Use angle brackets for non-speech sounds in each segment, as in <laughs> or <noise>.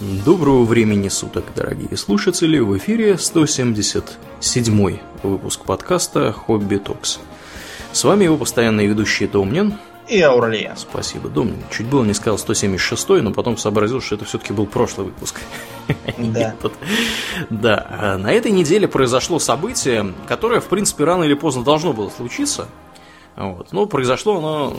Доброго времени суток, дорогие слушатели! В эфире 177 выпуск подкаста «Хобби Токс». С вами его постоянные ведущие Домнин и Аурлия. Спасибо, Домнин. Чуть было не сказал 176 но потом сообразил, что это все-таки был прошлый выпуск. <laughs> Да. <laughs> Да. А на этой неделе произошло событие, которое, в принципе, рано или поздно должно было случиться. Вот. Но произошло оно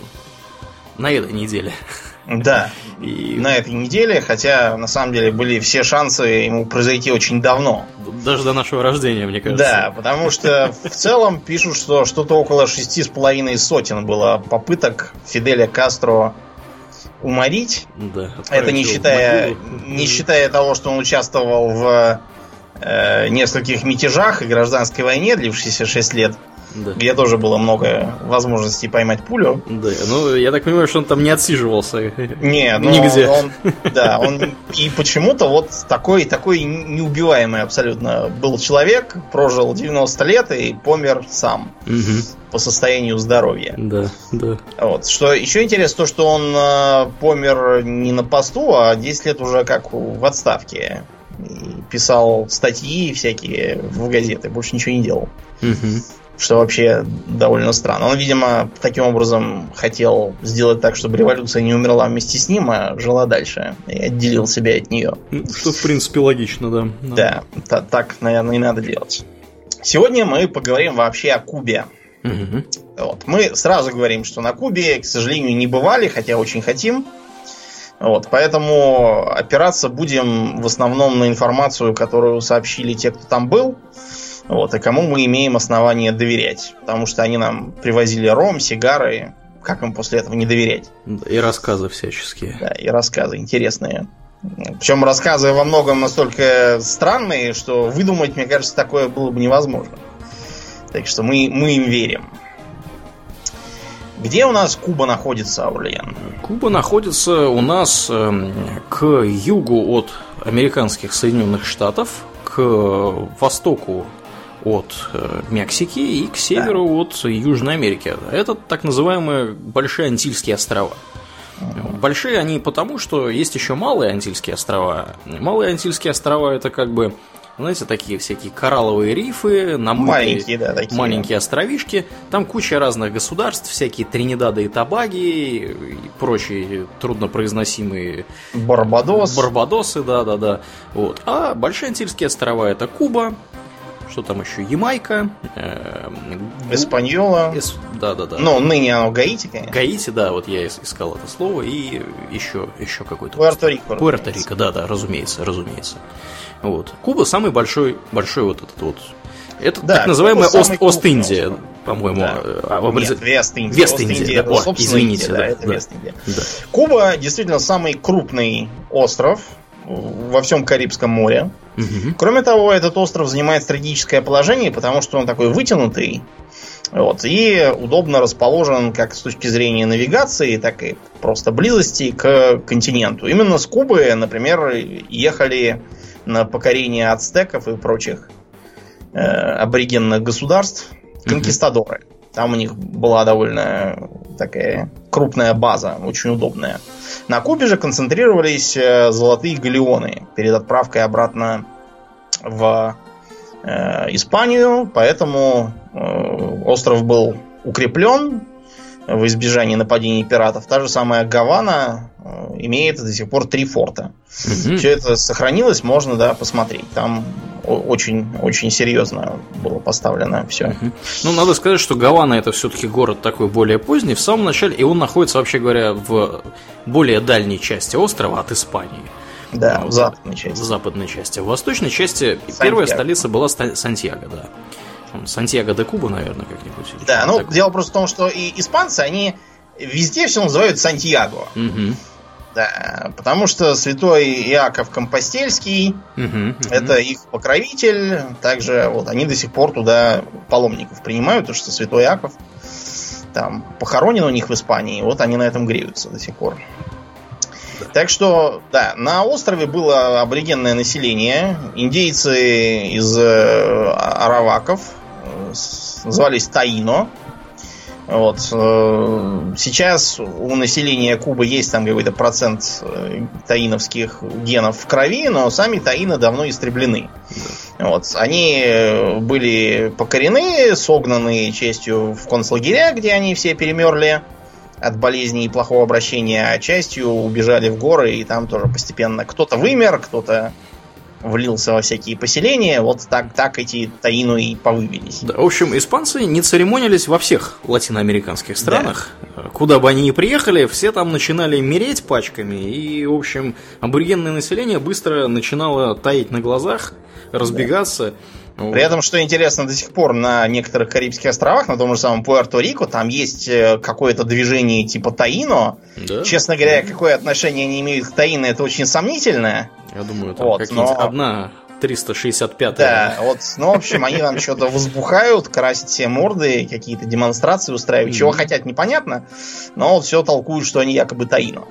на этой неделе. <laughs> Да, и... на этой неделе, хотя на самом деле были все шансы ему произойти очень давно. Даже до нашего рождения, мне кажется. Да, потому что в целом пишут, что что-то около шести с половиной сотен было попыток Фиделя Кастро уморить. Да, Это не считая, не считая того, что он участвовал в э, нескольких мятежах и гражданской войне, длившейся 6 лет да. где тоже было много возможностей поймать пулю. Да, ну я так понимаю, что он там не отсиживался. Не, <laughs> ну, нигде. Он, да, он и почему-то вот такой, такой неубиваемый абсолютно был человек, прожил 90 лет и помер сам. Угу. По состоянию здоровья. Да, да. Вот. Что еще интересно, то, что он э, помер не на посту, а 10 лет уже как в отставке. И писал статьи всякие в газеты, больше ничего не делал. Угу. Что вообще довольно странно. Он, видимо, таким образом хотел сделать так, чтобы революция не умерла вместе с ним, а жила дальше и отделил себя от нее. Ну, что, в принципе, логично, да. Да, да так, наверное, и надо делать. Сегодня мы поговорим вообще о Кубе. Угу. Вот. Мы сразу говорим, что на Кубе, к сожалению, не бывали, хотя очень хотим. Вот, поэтому опираться будем в основном на информацию, которую сообщили те, кто там был. Вот, и кому мы имеем основание доверять. Потому что они нам привозили ром, сигары. Как им после этого не доверять? И рассказы всяческие. Да, и рассказы интересные. Причем рассказы во многом настолько странные, что выдумать, мне кажется, такое было бы невозможно. Так что мы, мы им верим. Где у нас Куба находится, Аурлиен? Куба находится у нас э, к югу от американских Соединенных Штатов, к востоку от э, Мексики и к северу да. от Южной Америки. Это так называемые Большие Антильские острова. Большие они потому, что есть еще малые Антильские острова. Малые Антильские острова это как бы знаете, такие всякие коралловые рифы, намытые, маленькие, да, такие. маленькие островишки. Там куча разных государств, всякие Тринидады и Табаги и прочие труднопроизносимые Барбадос. Барбадосы, да, да, да. Вот. А Большие Антильские острова это Куба, что там еще, Ямайка, э, Эспаньола. Эс, да, да, да. Ну, ныне оно Гаити, конечно. Гаити, да, вот я искал это слово, и еще, еще какой-то. Пуэрто-Рико. Пуэрто-Рико, да, да, разумеется, разумеется. Вот. Куба самый большой, большой вот этот вот. Это да, так называемая Ост, Ост-Индия, по-моему. Да. А, образ... Нет, Вест-Индия. Вест-Индия, да. О, извините, да, да, это да, Вест-Индия. Да. Куба действительно самый крупный остров во всем Карибском море. Угу. Кроме того, этот остров занимает стратегическое положение, потому что он такой вытянутый. Вот, и удобно расположен как с точки зрения навигации, так и просто близости к континенту. Именно с Кубы, например, ехали на покорение ацтеков и прочих э, аборигенных государств конкистадоры. Угу. Там у них была довольно такая крупная база, очень удобная. На Кубе же концентрировались э, золотые галеоны перед отправкой обратно в э, Испанию, поэтому э, остров был укреплен в избежании нападений пиратов. Та же самая Гавана имеет до сих пор три форта. Угу. Все это сохранилось, можно да, посмотреть. Там очень, очень серьезно было поставлено все. Угу. Ну, надо сказать, что Гавана это все-таки город такой более поздний, в самом начале, и он находится, вообще говоря, в более дальней части острова от Испании. Да, в западной части. В западной части. В восточной части Сантьяго. первая столица была Сантьяго, да. Сантьяго де Куба, наверное, как-нибудь. Да, ну, дело просто в том, что и испанцы, они везде все называют Сантьяго. Угу. Да, потому что святой Иаков Компостельский угу, это угу. их покровитель. Также вот они до сих пор туда паломников принимают, потому что святой Иаков там похоронен у них в Испании. Вот они на этом греются до сих пор. Да. Так что, да, на острове было аборигенное население. Индейцы из э, араваков, э, назывались Таино. Вот. э, Сейчас у населения Кубы есть там какой-то процент э, таиновских генов в крови, но сами таины давно истреблены. Вот. Они э, были покорены, согнаны частью в концлагеря, где они все перемерли от болезней и плохого обращения, а частью убежали в горы, и там тоже постепенно кто-то вымер, кто-то влился во всякие поселения. Вот так, так эти таину и повывелись. Да, в общем, испанцы не церемонились во всех латиноамериканских странах. Куда бы они ни приехали, все там начинали мереть пачками. И, в общем, аборигенное население быстро начинало таять на глазах, разбегаться. Вот. При этом, что интересно, до сих пор на некоторых Карибских островах, на том же самом Пуэрто-Рико, там есть э, какое-то движение типа Таино. Да? Честно говоря, какое отношение они имеют к Таино, это очень сомнительное. Я думаю, там Вот, какие-нибудь но- одна 365 Да, вот, ну, в общем, они там что-то возбухают, красят все морды, какие-то демонстрации устраивают. Чего хотят, непонятно, но все толкуют, что они якобы Таино.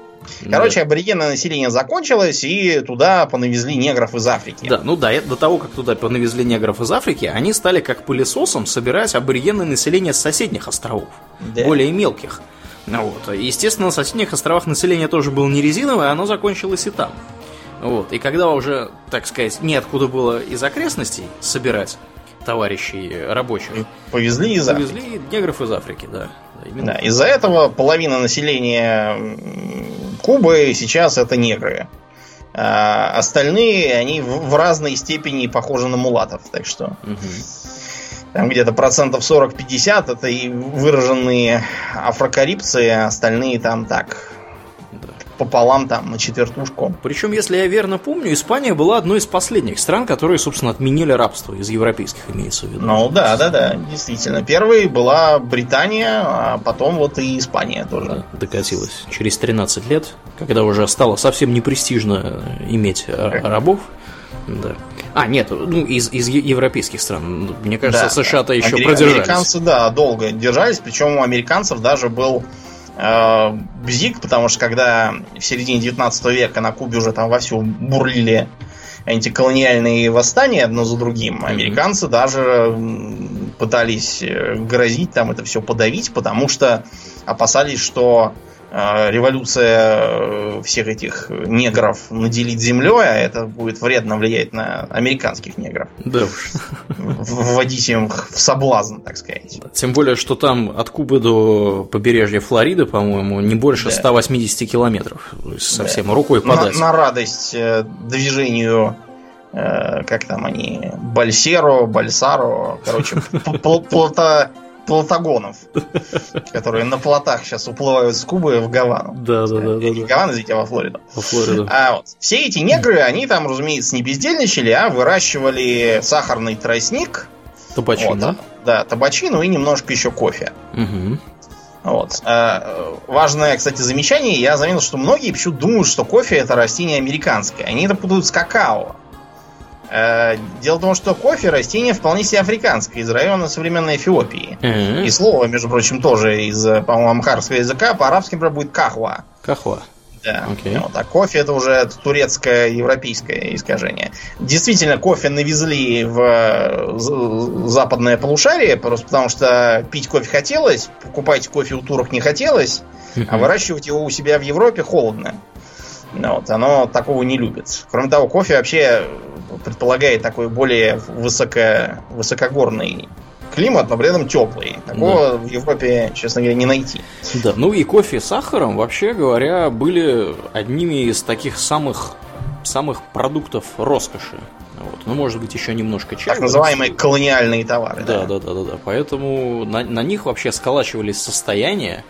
Короче, аборигенное население закончилось, и туда понавезли негров из Африки. Да, ну да, до того, как туда навезли негров из Африки, они стали как пылесосом собирать аборигенное население с соседних островов, Да. более мелких. Ну вот. Естественно, на соседних островах население тоже было не резиновое, оно закончилось и там. Вот. И когда уже, так сказать, неоткуда было из окрестностей собирать товарищей рабочих, Повезли из Африки. повезли негров из Африки, да. Именно. Да, из-за этого половина населения Кубы сейчас это негры. А остальные, они в, в разной степени похожи на мулатов. Так что Мгм. там где-то процентов 40-50 это и выраженные афрокарибцы, а остальные там так. Пополам там на четвертушку. Причем, если я верно помню, Испания была одной из последних стран, которые, собственно, отменили рабство из европейских, имеется в виду. Ну да, да, да, действительно. Первой была Британия, а потом вот и Испания тоже. Да, докатилась через 13 лет, когда уже стало совсем непрестижно иметь э, рабов. Да. А, нет, ну, из, из европейских стран. Мне кажется, Да, США-то еще Амери- продержались. Американцы, да, долго держались, причем у американцев даже был бзик, потому что когда в середине 19 века на Кубе уже там вовсю бурлили антиколониальные восстания одно за другим, американцы даже пытались э, грозить там это все подавить, потому что опасались, что э, революция э, всех этих негров наделит землей, а это будет вредно влиять на американских негров Да уж. вводить им в соблазн, так сказать. Тем более, что там от Кубы до побережья Флориды, по-моему, не больше Да. 180 километров. Совсем рукой На, подать. на радость э, движению, э, как там они, Бальсеро, Бальсаро, короче, п- пл- плота- плотогонов, которые на плотах сейчас уплывают с Кубы в Гавану. Да, да, да, да, Не да. Гавану, извините, во Флориду. Во Флориду. А вот все эти негры, они там, разумеется, не бездельничали, а выращивали сахарный тростник, Табачина. вот, а, да, табачину и немножко еще кофе. Мгм. Вот. А, Важное, кстати, замечание. Я заметил, что многие почему думают, что кофе это растение американское. Они это путают с какао. Э, Дело в том, что кофе растение вполне себе африканское, из района современной Эфиопии. Э, И слово, между прочим, тоже из, э, по-моему, амхарского языка, по-арабски, например, будет кахва. Кахва. Да. Окей. Вот, а кофе это уже турецкое европейское искажение. Действительно, кофе навезли в э, западное полушарие, просто потому что пить кофе хотелось, покупать кофе у турок не хотелось, а выращивать его у себя в Европе холодно. Вот, оно такого не любит. Кроме того, кофе вообще предполагает такой более высоко, высокогорный климат, но при этом теплый. Такого в Европе, честно говоря, не найти. Да, ну и кофе с сахаром, вообще говоря, были одними из таких самых, самых продуктов роскоши. Вот. Ну, может быть, еще немножко чая. Так называемые колониальные товары. Да, да, да, да, да. Поэтому на, на них вообще сколачивались состояния,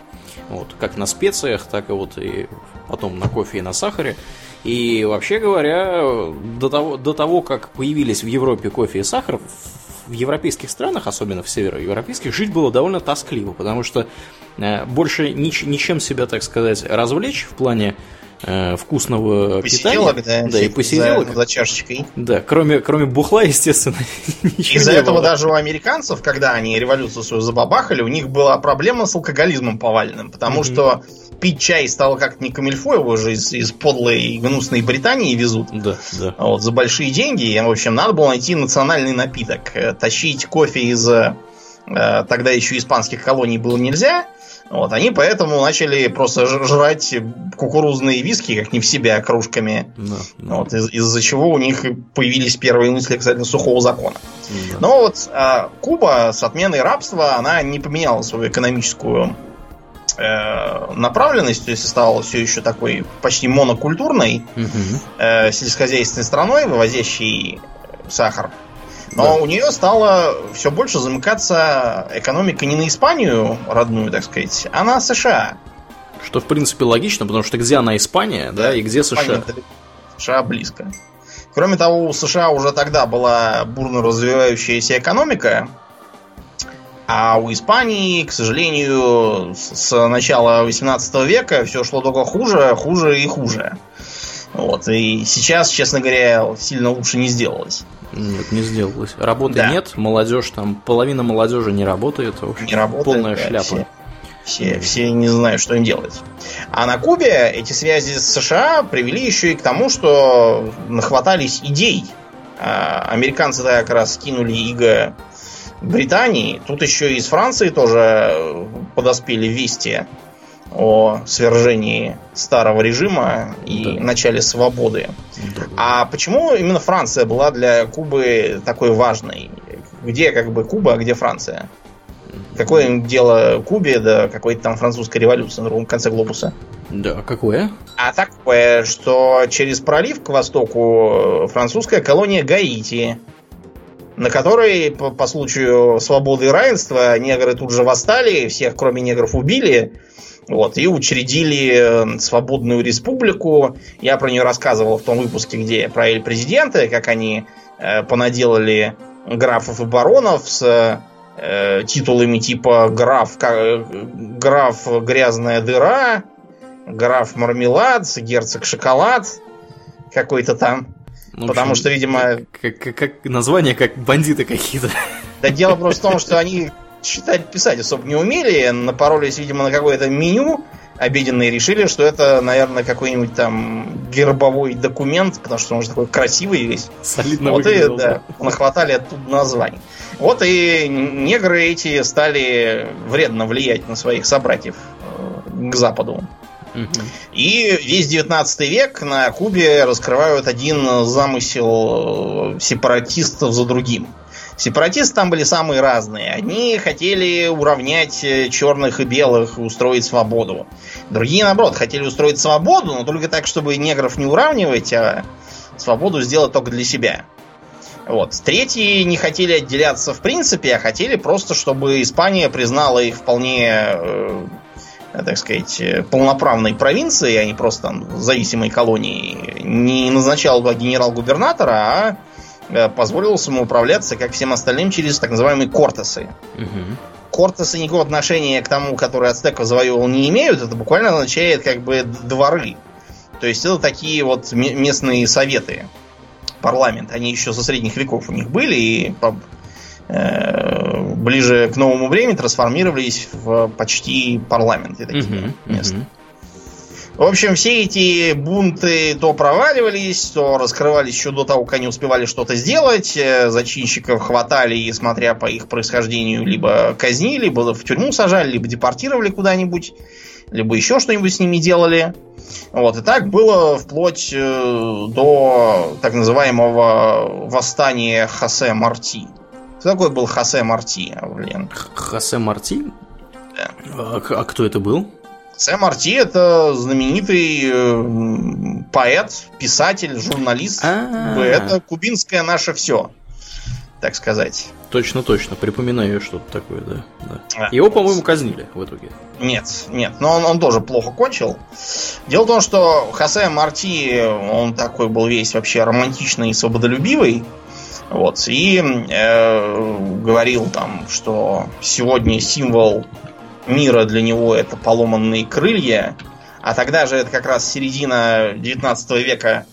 вот, как на специях, так и вот и потом на кофе и на сахаре. И вообще говоря, до того, до того, как появились в Европе кофе и сахар, в европейских странах, особенно в североевропейских, жить было довольно тоскливо, потому что э, больше нич- ничем себя, так сказать, развлечь в плане э, вкусного Посиделок, питания. да, да, и за- посиделок. За, чашечкой. Да, кроме, кроме бухла, <laughs> естественно, ничего Из-за этого было. даже у американцев, когда они революцию свою забабахали, у них была проблема с алкоголизмом повальным, потому Мгм. что пить чай стало как-то не камильфо, его же из, из подлой и гнусной Британии везут. Да, да. Вот, за большие деньги. И, в общем, надо было найти национальный напиток. Э, Тащить кофе из э, тогда еще испанских колоний было нельзя. Вот, они поэтому начали просто жрать кукурузные виски, как не в себя, кружками. Да, да. Вот, из- из-за чего у них появились первые мысли, кстати, сухого закона. Да. Но вот а, Куба с отменой рабства, она не поменяла свою экономическую э, направленность, то есть стала все еще такой почти монокультурной угу. э, сельскохозяйственной страной, вывозящей сахар. Но да. у нее стало все больше замыкаться экономика не на Испанию родную, так сказать, а на США. Что, в принципе, логично, потому что где она Испания, да, да и где США? США близко. Кроме того, у США уже тогда была бурно развивающаяся экономика, а у Испании, к сожалению, с начала 18 века все шло только хуже, хуже и хуже. Вот. И сейчас, честно говоря, сильно лучше не сделалось. Нет, не сделалось. Работы да. нет, молодежь там, половина молодежи не работает. В общем, не работает. Полная да, шляпа. Все, все, все не знают, что им делать. А на Кубе эти связи с США привели еще и к тому, что нахватались идей. А, американцы тогда как раз кинули иго Британии. Тут еще из Франции тоже подоспели вести о свержении старого режима и да. начале свободы. Да. А почему именно Франция была для Кубы такой важной? Где как бы Куба, а где Франция? Какое им дело Кубе до какой-то там французской революции на другом конце глобуса? Да, какое? А такое, что через пролив к востоку французская колония Гаити на которой по, по случаю свободы и равенства негры тут же восстали, всех кроме негров убили, вот, и учредили э, свободную республику. Я про нее рассказывал в том выпуске, где про президенты, как они э, понаделали графов и баронов с э, титулами типа граф, граф грязная дыра, граф мармелад, герцог шоколад какой-то там. Ну, Потому общем, что, видимо... Как, как, как название, как бандиты какие-то. Да дело просто в том, что они читать, писать особо не умели, напоролись, видимо, на какое-то меню обеденное и решили, что это, наверное, какой-нибудь там гербовой документ, потому что он же такой красивый весь. Солидно Вот и, да, нахватали оттуда названий. Вот и негры эти стали вредно влиять на своих собратьев э, к Западу. И весь 19 век на Кубе раскрывают один замысел э, сепаратистов за другим. Сепаратисты там были самые разные. Одни хотели уравнять э, черных и белых и устроить свободу. Другие, наоборот, хотели устроить свободу, но только так, чтобы негров не уравнивать, а свободу сделать только для себя. Вот. Третьи не хотели отделяться в принципе, а хотели просто, чтобы Испания признала их вполне э, так сказать, э, полноправной провинции, а не просто там зависимой колонии, не назначал генерал-губернатора, а позволил самоуправляться, как всем остальным, через так называемые кортесы. Угу. Кортесы никакого отношения к тому, который ацтеков завоевывал, не имеют. Это буквально означает как бы дворы. То есть это такие вот местные советы. Парламент. Они еще со средних веков у них были, и Э, ближе к новому времени трансформировались в почти парламенты такие места. Uh-huh. В общем, все эти бунты то проваливались, то раскрывались еще до того, как они успевали что-то сделать. Э, зачинщиков хватали и, смотря по их происхождению, либо казнили, либо в тюрьму сажали, либо депортировали куда-нибудь, либо еще что-нибудь с ними делали. Вот, и так было вплоть э, до так называемого восстания Хосе Марти. Кто такой был Хосе Марти, блин? Хосе Марти? Да. А, а кто это был? Хосе Марти это знаменитый э, поэт, писатель, журналист. А-а-а. Это кубинское наше все, так сказать. Точно, точно, припоминаю что-то такое, да. да. А. Его, по-моему, казнили в итоге. Нет, нет, но он, он тоже плохо кончил. Дело в том, что Хосе Марти, он такой был весь вообще романтичный и свободолюбивый. Вот. И э, говорил там, что сегодня символ мира для него это поломанные крылья. А тогда же это как раз середина 19 века,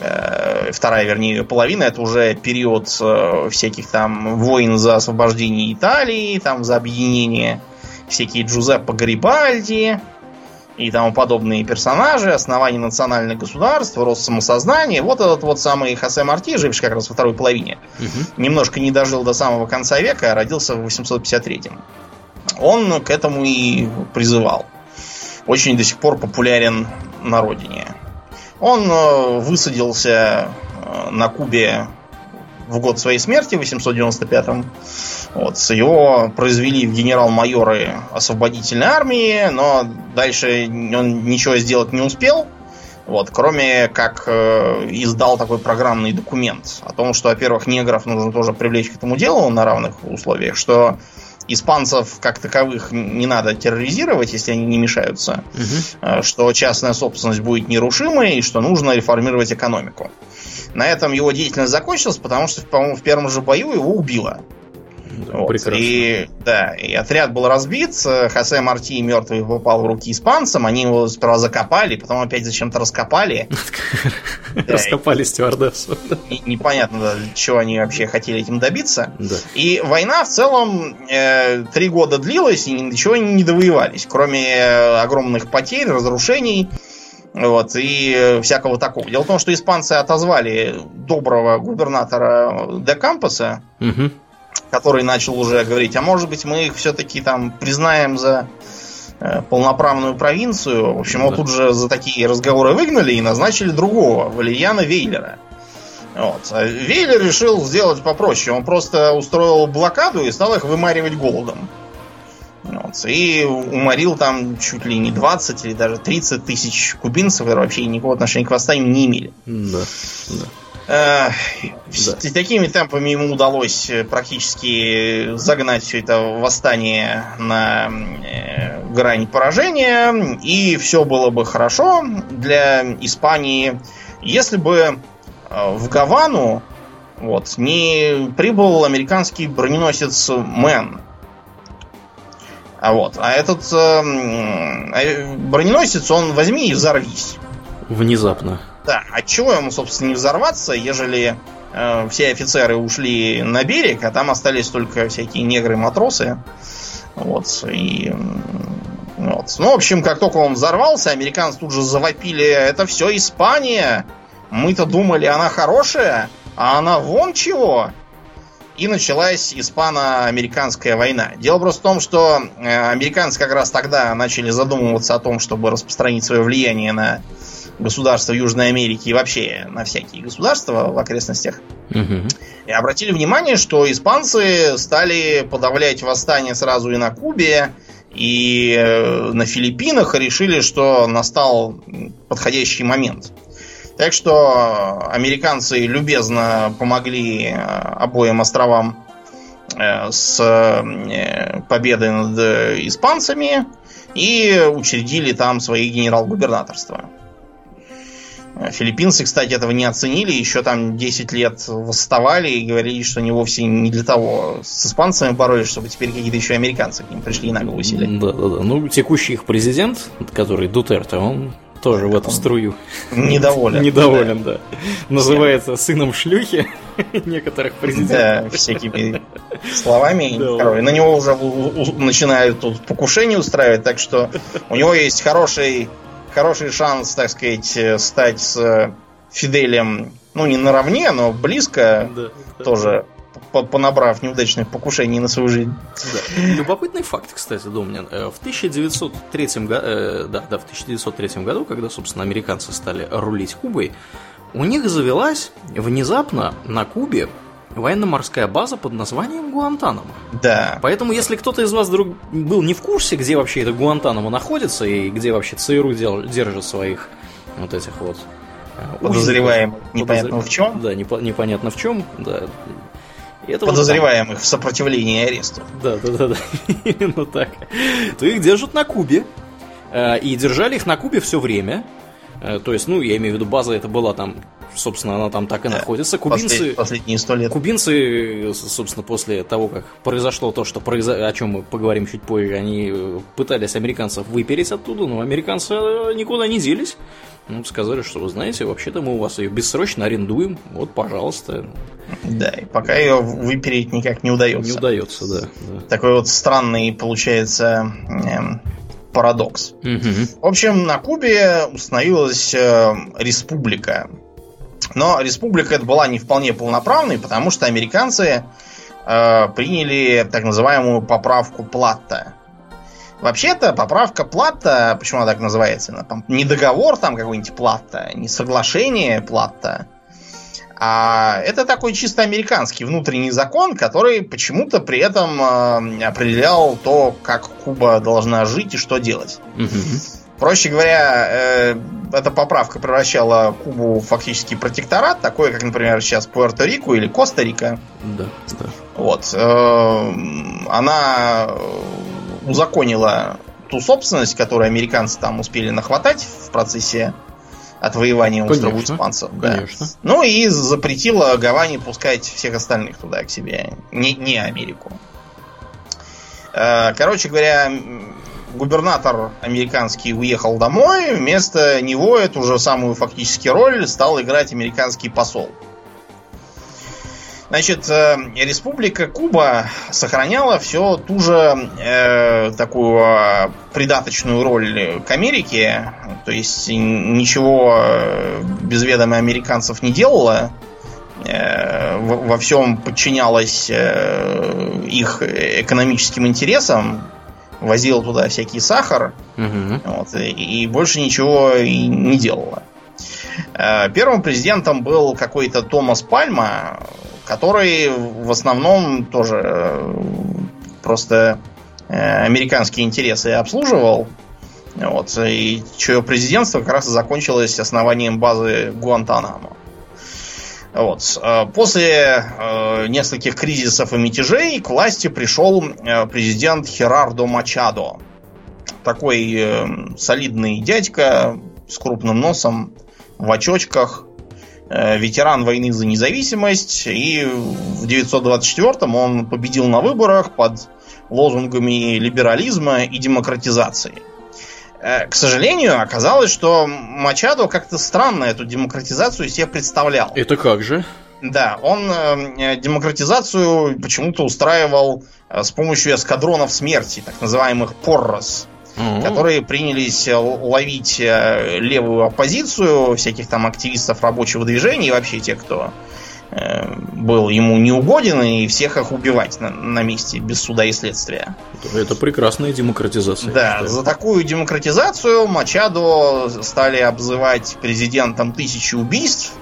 э, вторая, вернее, половина, это уже период э, всяких там войн за освобождение Италии, там за объединение всякие Джузеппе Гарибальди, и тому подобные персонажи, основание национальных государств, рост самосознания. Вот этот вот самый Хосе Марти, живший как раз во второй половине, угу. немножко не дожил до самого конца века, а родился в 853-м. Он к этому и призывал. Очень до сих пор популярен на родине. Он э, высадился э, на Кубе в год своей смерти, в 895-м. Вот, его произвели в генерал-майоры освободительной армии, но дальше он ничего сделать не успел. Вот, кроме как э, издал такой программный документ о том, что, во-первых, негров нужно тоже привлечь к этому делу на равных условиях, что испанцев как таковых не надо терроризировать, если они не мешаются, угу. что частная собственность будет нерушимой и что нужно реформировать экономику. На этом его деятельность закончилась, потому что, по-моему, в первом же бою его убило. Вот. И, да, и отряд был разбит, Хосе Марти мертвый попал в руки испанцам, они его сперва закопали, потом опять зачем-то раскопали. <laughs> Раскопали стюардессу. Непонятно, чего они вообще хотели этим добиться. И война в целом э, три года длилась, и ничего не довоевались, кроме э, огромных потерь, разрушений. Вот, и всякого такого. Дело в том, что испанцы отозвали доброго губернатора Де Кампоса, угу. Который начал уже говорить, а может быть мы их все-таки там признаем за э, полноправную провинцию. В общем, да. его тут же за такие разговоры выгнали и назначили другого, Валерьяна Вейлера. Вот. А Вейлер решил сделать попроще. Он просто устроил блокаду и стал их вымаривать голодом. Вот. И уморил там чуть ли не 20 или даже 30 тысяч кубинцев, которые вообще никакого отношения к восстанию не имели. Да, да. Э, да. Такими темпами ему удалось э, практически загнать все это восстание на э, грань поражения, и все было бы хорошо для Испании, если бы в Гавану вот, не прибыл американский броненосец Мэн, а вот. А этот э, броненосец, он возьми и взорвись. Внезапно. Да, от а чего ему, собственно, не взорваться, ежели э, все офицеры ушли на берег, а там остались только всякие негры-матросы. Вот, и... Вот. Ну, в общем, как только он взорвался, американцы тут же завопили, это все Испания. Мы-то думали, она хорошая, а она вон чего. И началась испано-американская война. Дело просто в том, что э, американцы как раз тогда начали задумываться о том, чтобы распространить свое влияние на государства Южной Америки и вообще на всякие государства в окрестностях. Угу. И обратили внимание, что испанцы стали подавлять восстание сразу и на Кубе, и э, на Филиппинах, и решили, что настал подходящий момент. Так что американцы любезно помогли э, обоим островам э, с победой над испанцами и учредили там свои генерал-губернаторства. Филиппинцы, кстати, этого не оценили, еще там 10 лет восставали и говорили, что они вовсе не для того с испанцами боролись, чтобы теперь какие-то еще американцы к ним пришли и на голову сели. Да, да, да. Ну, текущий их президент, который Дутерте, он тоже в эту струю. Недоволен. <laughs> Недоволен, да. Называется сыном шлюхи <laughs> некоторых президентов. Да, всякими словами. На него уже начинают тут покушение устраивать, так что у него есть хороший, хороший шанс, так сказать, стать с Фиделем, ну, не наравне, но близко тоже понабрав неудачных покушений на свою жизнь. Да. Любопытный факт, кстати, Домнин. Э, в 1903 году, э, да, да, в 1903 году, когда, собственно, американцы стали рулить Кубой, у них завелась внезапно на Кубе военно-морская база под названием Гуантанамо. Да. Поэтому, если кто-то из вас вдруг был не в курсе, где вообще это Гуантанамо находится и где вообще ЦРУ дел, держит своих вот этих вот э, подозреваемых непонятно в чем. Да, непонятно в чем, да. Это подозреваемых вот в сопротивлении аресту. Да, да, да, да. <laughs> Именно так. То их держат на Кубе. Э, и держали их на Кубе все время. Э, то есть, ну, я имею в виду, база это была там, собственно, она там так и да, находится. Кубинцы, последние сто лет. Кубинцы, собственно, после того, как произошло то, что произо... о чем мы поговорим чуть позже, они э, пытались американцев выпереть оттуда, но американцы никуда не делись. Ну, сказали, что вы знаете, вообще-то мы у вас ее бессрочно арендуем. Вот, пожалуйста. Да, и пока ее выпереть никак не удается. Не удается, да. да. Такой вот странный получается эм, парадокс. Мгм. В общем, на Кубе установилась э, республика. Но республика это была не вполне полноправной, потому что американцы э, приняли так называемую поправку Платта. Вообще-то поправка Платта, почему она так называется? Не договор там какой-нибудь Платта, не соглашение Платта, а это такой чисто американский внутренний закон, который почему-то при этом э, определял то, как Куба должна жить и что делать. Мгм. Проще говоря, э, эта поправка превращала Кубу фактически протекторат, такой, как, например, сейчас Пуэрто-Рико или Коста-Рика. Да, да. Вот. э, Она узаконила ту собственность, которую американцы там успели нахватать в процессе отвоевания острова Конечно, испанцев. да. Конечно. Ну и запретила Гаване пускать всех остальных туда к себе, не, не Америку. Э, Короче говоря, губернатор американский уехал домой, вместо него эту же самую фактически роль стал играть американский посол. Значит, э, Республика Куба сохраняла все ту же э, такую э, придаточную роль к Америке, то есть ничего э, без ведома американцев не делала, э, во всем подчинялась э, их экономическим интересам, возила туда всякий сахар, Мгм. вот, и, и больше ничего и не делала. Э, Первым президентом был какой-то Томас Пальма, который в основном тоже э, просто э, американские интересы обслуживал. Вот, и чье президентство как раз и закончилось основанием базы Гуантанамо. Вот. э, После э, нескольких кризисов и мятежей к власти пришел э, президент Херардо Мачадо. Такой э, солидный дядька с крупным носом, в очочках, э, ветеран войны за независимость, и в 924-м он победил на выборах под лозунгами либерализма и демократизации. Э, К сожалению, оказалось, что Мачадо как-то странно эту демократизацию себе представлял. Это как же? Да, он э, демократизацию почему-то устраивал э, с помощью эскадронов смерти, так называемых поррос О, которые принялись э, ловить э, левую оппозицию, всяких там активистов рабочего движения и вообще тех, кто э, был ему неугоден, и всех их убивать на, на месте без суда и следствия. это- прекрасная демократизация. Да, за такую демократизацию Мачадо стали обзывать президентом тысячи убийств.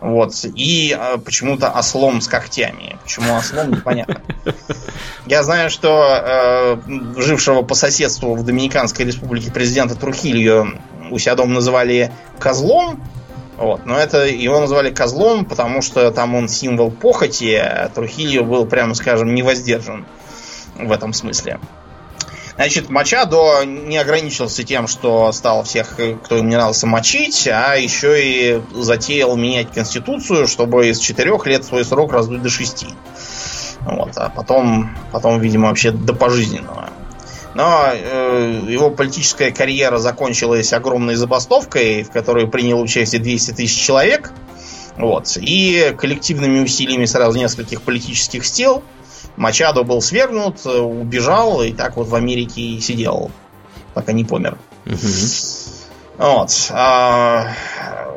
Вот, и э, почему-то ослом с когтями. Почему ослом, непонятно. <laughs> Я знаю, что э, жившего по соседству в Доминиканской республике президента Трухилью у себя дома называли козлом. Вот, но это его называли козлом, потому что там он символ похоти, а Трухилью был, прямо скажем, невоздержан в этом смысле. Значит, Мачадо не ограничился тем, что стал всех, кто им не нравился, мочить, а еще и затеял менять конституцию, чтобы из четырех лет свой срок раздуть до шести. Вот, а потом, потом, видимо, вообще до пожизненного. Но э, его политическая карьера закончилась огромной забастовкой, в которой приняло участие 200 тысяч человек. Вот. И коллективными усилиями сразу нескольких политических стил Мачадо был свергнут, э, убежал и так вот в Америке и сидел, пока не помер. Вот. А,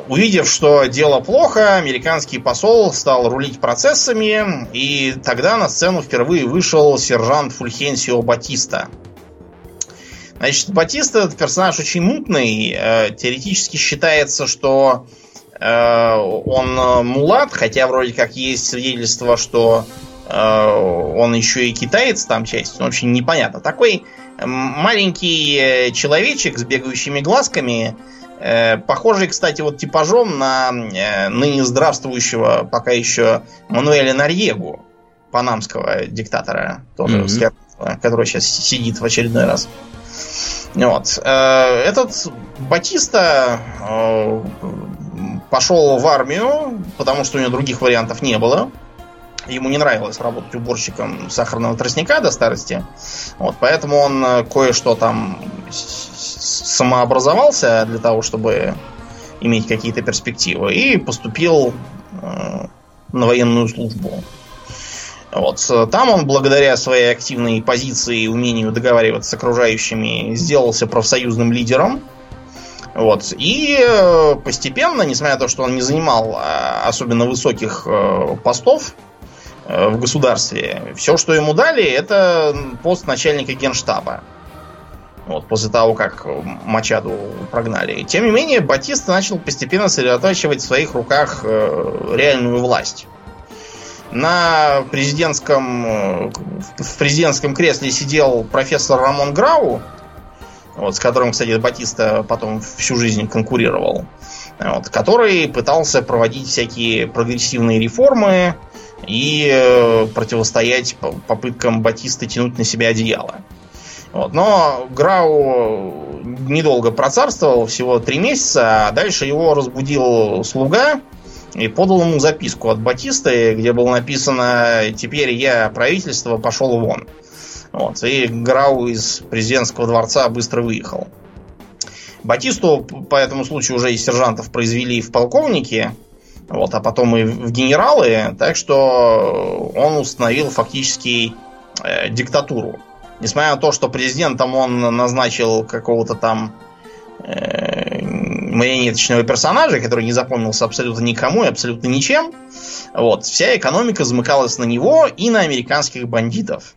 увидев, что дело плохо, американский посол стал рулить процессами, и тогда на сцену впервые вышел сержант Фульхенсио Батиста. Значит, Батиста это персонаж очень мутный. Э, Теоретически считается, что э, он э, мулат, хотя вроде как есть свидетельство, что он еще и китаец там часть. Ну, в общем, непонятно. Такой маленький человечек с бегающими глазками, похожий, кстати, вот типажом на ныне здравствующего пока еще Мануэля Нарьегу, панамского диктатора, тоже свергнутого, который сейчас сидит в очередной раз. Вот. Э, Этот Батиста э, пошел в армию, потому что у него других вариантов не было. Ему не нравилось работать уборщиком сахарного тростника до старости. Вот, поэтому он э, кое-что там самообразовался для того, чтобы иметь какие-то перспективы. И поступил на военную службу. Вот. Там он, благодаря своей активной позиции и умению договариваться с окружающими, сделался профсоюзным лидером. Вот. И э, постепенно, несмотря на то, что он не занимал а, особенно высоких э, постов э, в государстве, все, что ему дали, это пост начальника генштаба. Вот, после того, как Мачаду прогнали. Тем не менее, Батиста начал постепенно сосредотачивать в своих руках реальную власть на президентском э, в президентском кресле сидел профессор Рамон Грау, вот, с которым, кстати, Батиста потом всю жизнь конкурировал, вот, который пытался проводить всякие прогрессивные реформы и э, противостоять попыткам Батиста тянуть на себя одеяло. Вот, но Грау недолго процарствовал, всего три месяца, а дальше его разбудил слуга, и подал ему записку от Батиста, где было написано «Теперь я правительство, пошел вон». Вот, и Грау из президентского дворца быстро выехал. Батисту по этому случаю уже из сержантов произвели в полковники, вот, а потом и в генералы, так что он установил фактически э, диктатуру. Несмотря на то, что президентом он назначил какого-то там э, марионеточного персонажа, который не запомнился абсолютно никому и абсолютно ничем. Вот. Вся экономика замыкалась на него и на американских бандитов.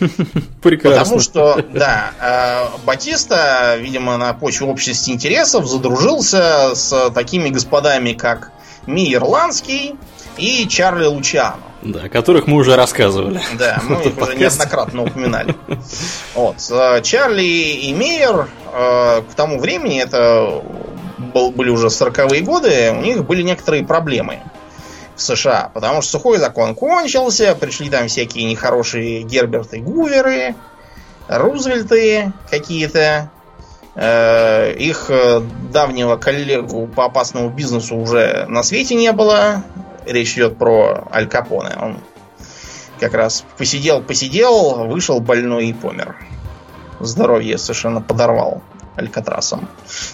<laughs> Прекрасно. Потому что, да, э, Батиста, видимо, на почве общности интересов задружился с такими господами, как Ми Ирландский и Чарли Лучиано. Да, о которых мы уже рассказывали. Да, <laughs> мы их уже неоднократно упоминали. <laughs> Вот. Э, Чарли и Мейер э, к тому времени, это были уже 40-е годы, у них были некоторые проблемы в США. Потому что сухой закон кончился, пришли там всякие нехорошие Герберты Гуверы, Рузвельты какие-то. Э, их давнего коллегу по опасному бизнесу уже на свете не было. Речь идет про Аль Капоне. Он как раз посидел-посидел, вышел больной и помер. Здоровье совершенно подорвал. Алькатрасом.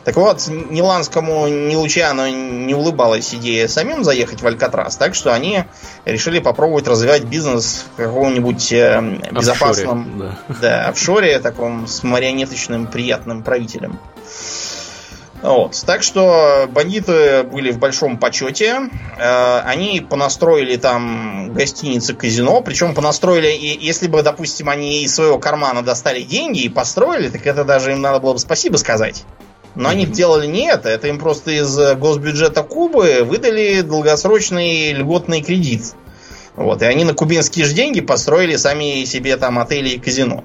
Так вот, ни Ланскому, ни Лучану не улыбалась идея самим заехать в Алькатрас, так что они решили попробовать развивать бизнес в каком-нибудь э, безопасном офшоре, да. Да, офшоре, таком с марионеточным приятным правителем. Вот. Так что бандиты были в большом почете. Э, они понастроили там гостиницы, казино. Причем понастроили, и если бы, допустим, они из своего кармана достали деньги и построили, так это даже им надо было бы спасибо сказать. Но они делали не это. Это им просто из госбюджета Кубы выдали долгосрочный льготный кредит. Вот. И они на кубинские же деньги построили сами себе там отели и казино.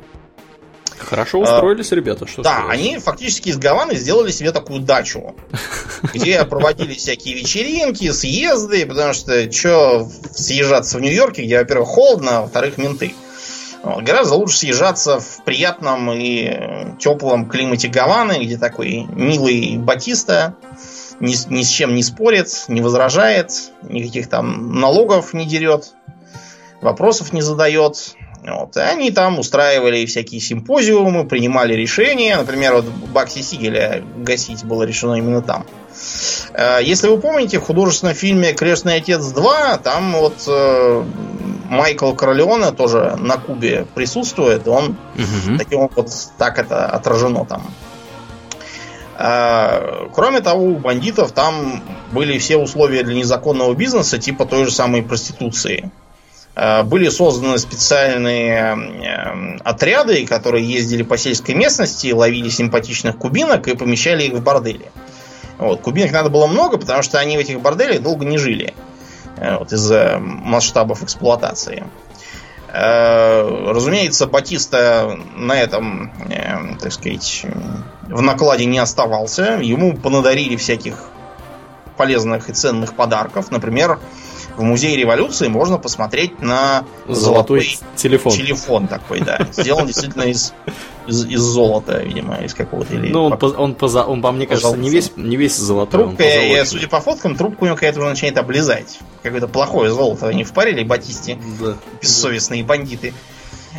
Хорошо устроились а, ребята, что Да, сказать. они фактически из Гаваны сделали себе такую дачу, <laughs> где проводили всякие вечеринки, съезды, потому что что съезжаться в Нью-Йорке, где, во-первых, холодно, а во-вторых, менты. Гораздо лучше съезжаться в приятном и теплом климате Гаваны, где такой милый Батиста ни, ни с чем не спорит, не возражает, никаких там налогов не дерет, вопросов не задает. Вот. И они там устраивали всякие симпозиумы, принимали решения. Например, вот Бакси Сигеля гасить было решено именно там. Э, если вы помните, в художественном фильме «Крестный отец 2» там вот э, Майкл Королеоне тоже на Кубе присутствует. Он угу. таким вот так это отражено там. Э, кроме того, у бандитов там были все условия для незаконного бизнеса, типа той же самой проституции. Э, были созданы специальные э, отряды, которые ездили по сельской местности, ловили симпатичных кубинок и помещали их в бордели. Вот. Кубинок надо было много, потому что они в этих борделях долго не жили. Э, вот, из-за масштабов эксплуатации. Разумеется, Батиста на этом, так сказать, в накладе не оставался. Ему понадарили всяких полезных и ценных подарков. Например, в музее революции можно посмотреть на золотой, золотой телефон. Телефон такой, да. Сделан действительно из, из, из золота, видимо, из какого-то. Или ну, он, по, он, по, он, по мне кажется, не весь, не весь золотой. Трубка, я, судя по фоткам, трубку у него уже начинает облизать. Какое-то плохое золото они впарили Батисте. Да. Бессовестные бандиты.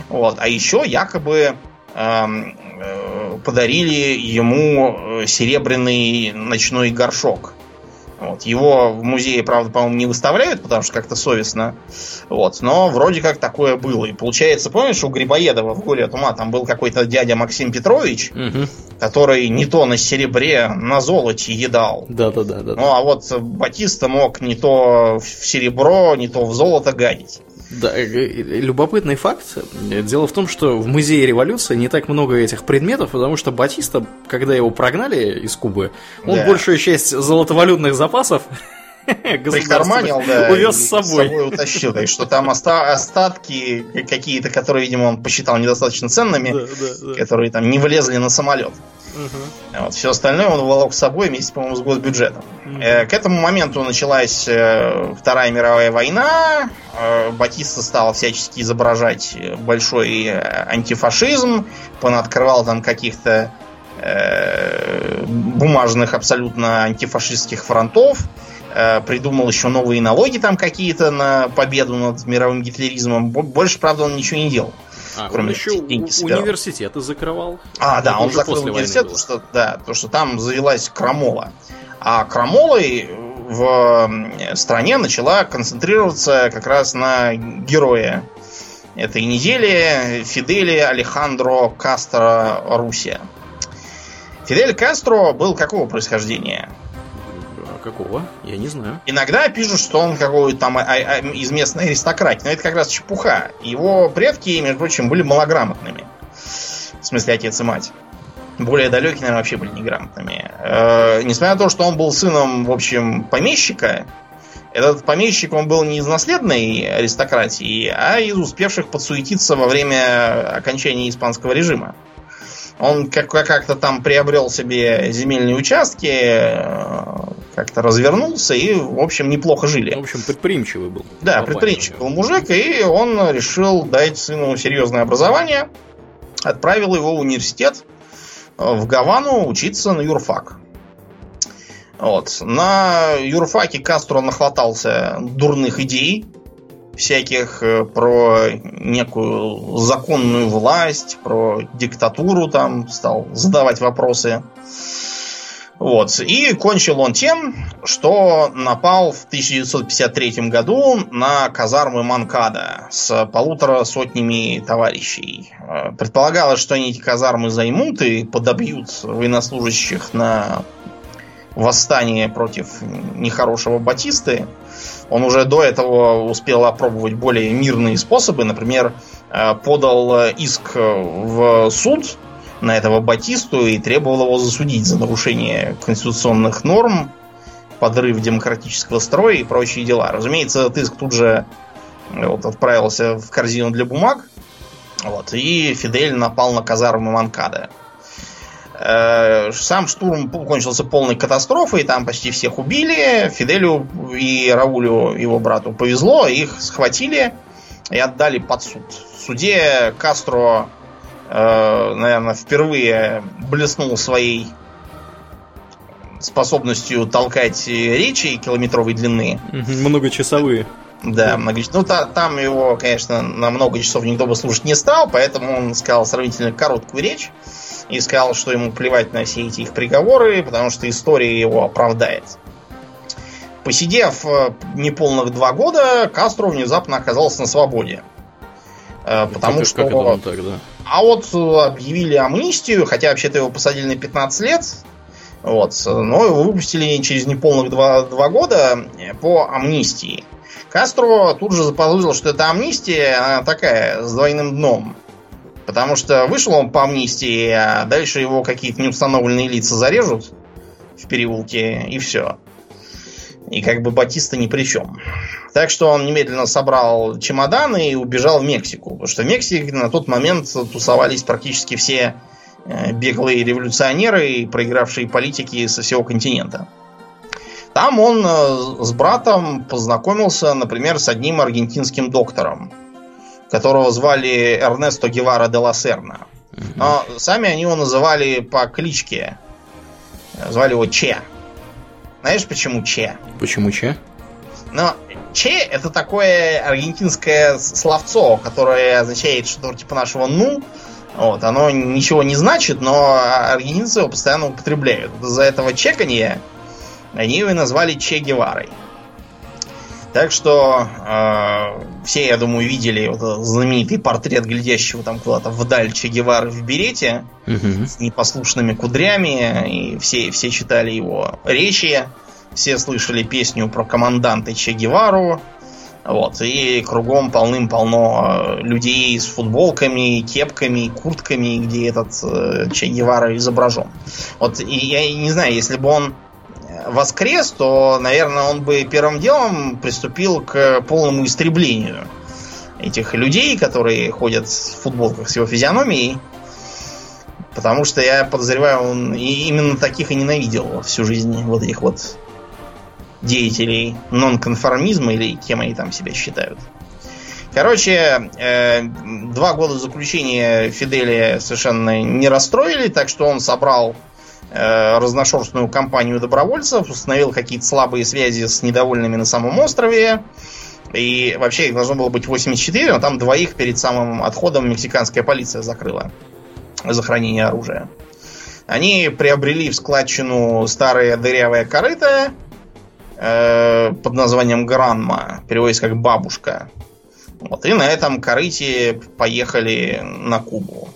Вот. А еще якобы эм, э, подарили ему э, серебряный ночной горшок Вот. Его в музее, правда, по-моему, не выставляют, потому что как-то совестно. Вот. Но вроде как такое было. И получается, помнишь, у Грибоедова в «Горе от ума» там был какой-то дядя Максим Петрович, Мгм. который не то на серебре, на золоте едал. Да-да-да. да. Ну, а вот Батиста мог не то в серебро, не то в золото гадить. Да, э, э, любопытный факт. Дело в том, что в музее революции не так много этих предметов, потому что Батиста, когда его прогнали из Кубы, он Да. большую часть золотовалютных запасов Прикарманил, да, увез и с собой. утащил. И что там оста- остатки какие-то, которые, видимо, он посчитал недостаточно ценными, Да, да, да. которые там не влезли на самолет. Мгм. Вот, все остальное он волок с собой вместе, по-моему, с госбюджетом. Э, К этому моменту началась э, Вторая мировая война. Э, Батиста стал всячески изображать э, большой антифашизм. Понаоткрывал там каких-то бумажных абсолютно антифашистских фронтов. Э, Придумал еще новые налоги там какие-то на победу над мировым гитлеризмом. Бо- Больше, правда, он ничего не делал. А, он Кроме еще деньги собирал. университеты закрывал. А, да, он закрыл университет, потому что, да, потому что там завелась крамола. А крамолой в стране начала концентрироваться как раз на герое этой недели Фидели Алехандро Кастро Русия. Фидель Кастро был какого происхождения? А Какого? Я не знаю. Иногда пишут, что он какой-то там а- а- из местной аристократии, но это как раз чепуха. Его предки, между прочим, были малограмотными. В смысле, отец и мать. Более далекие, наверное, вообще были неграмотными. Э, несмотря на то, что он был сыном, в общем, помещика, этот помещик, он был не из наследной аристократии, а из успевших подсуетиться во время окончания испанского режима. Он как- как-то там приобрел себе земельные участки, э, как-то развернулся и, в общем, неплохо жили. В общем, предприимчивый был. Да, Папаня предприимчивый был мужик, и он решил дать сыну серьезное образование. Отправил его в университет э, в Гавану учиться на юрфак. Вот. На юрфаке Кастро нахватался дурных идей всяких э, про некую законную власть, про диктатуру там, стал задавать вопросы. Вот. И кончил он тем, что напал в 1953 году на казармы Манкада с полутора сотнями товарищей. Э, Предполагалось, что они эти казармы займут и подобьют военнослужащих на восстание против нехорошего Батисты. Он уже до этого успел опробовать более мирные способы. Например, э, подал э, иск в суд на этого Батисту и требовал его засудить за нарушение конституционных норм, подрыв демократического строя и прочие дела. Разумеется, этот иск тут же э, вот, отправился в корзину для бумаг. Вот, и Фидель напал на казармы Манкада. Э, Сам штурм кончился полной катастрофой, там почти всех убили. Фиделю и Раулю, его брату, повезло, их схватили и отдали под суд. В суде Кастро, э, наверное, впервые блеснул своей способностью толкать речи километровой длины. Многочасовые. Да, многоч- Ну, та- там его, конечно, на много часов никто бы слушать не стал, поэтому он сказал сравнительно короткую речь и сказал, что ему плевать на все эти их приговоры, потому что история его оправдает. Посидев э, неполных два года, Кастро внезапно оказался на свободе. Э, Потому как, что... как это так, да? А вот э, объявили амнистию, хотя вообще-то его посадили на 15 лет. Вот, но его выпустили через неполных два, два года по амнистии. Кастро тут же заподозрил, что эта амнистия она такая, с двойным дном. Потому что вышел он по амнистии, а дальше его какие-то неустановленные лица зарежут в переулке, и все. И как бы Батиста ни при чем. Так что он немедленно собрал чемоданы и убежал в Мексику. Потому что в Мексике на тот момент тусовались практически все э, беглые революционеры и проигравшие политики со всего континента. Там он э, с братом познакомился, например, с одним аргентинским доктором, которого звали Эрнесто Гевара де ла Серна. Но сами они его называли по кличке. Звали его Че. Знаешь, почему Че? Почему че? Но Че это такое аргентинское словцо, которое означает что-то типа нашего ну. Вот, оно ничего не значит, но аргентинцы его постоянно употребляют. Из-за этого чеканья Они его и назвали Че Геварой. Так что э, все, я думаю, видели вот знаменитый портрет глядящего там куда-то вдаль Че Гевары в берете угу. с непослушными кудрями, и все, все читали его речи, все слышали песню про команданта Че Гевару, вот, и кругом полным-полно э, людей с футболками, кепками, куртками, где этот э, Че Гевара изображен. Вот, и я не знаю, если бы он воскрес, то, наверное, он бы первым делом приступил к полному истреблению этих людей, которые ходят в футболках с его физиономией. Потому что я подозреваю, он именно таких и ненавидел всю жизнь вот этих вот деятелей нонконформизма или кем они там себя считают. Короче, э, два года заключения Фиделия совершенно не расстроили, так что он собрал разношерстную компанию добровольцев, установил какие-то слабые связи с недовольными на самом острове. И вообще их должно было быть 84, но там двоих перед самым отходом мексиканская полиция закрыла за хранение оружия. Они приобрели в складчину старое дырявое корыто э, под названием Гранма, переводится как бабушка. Вот, и на этом корыте поехали на Кубу.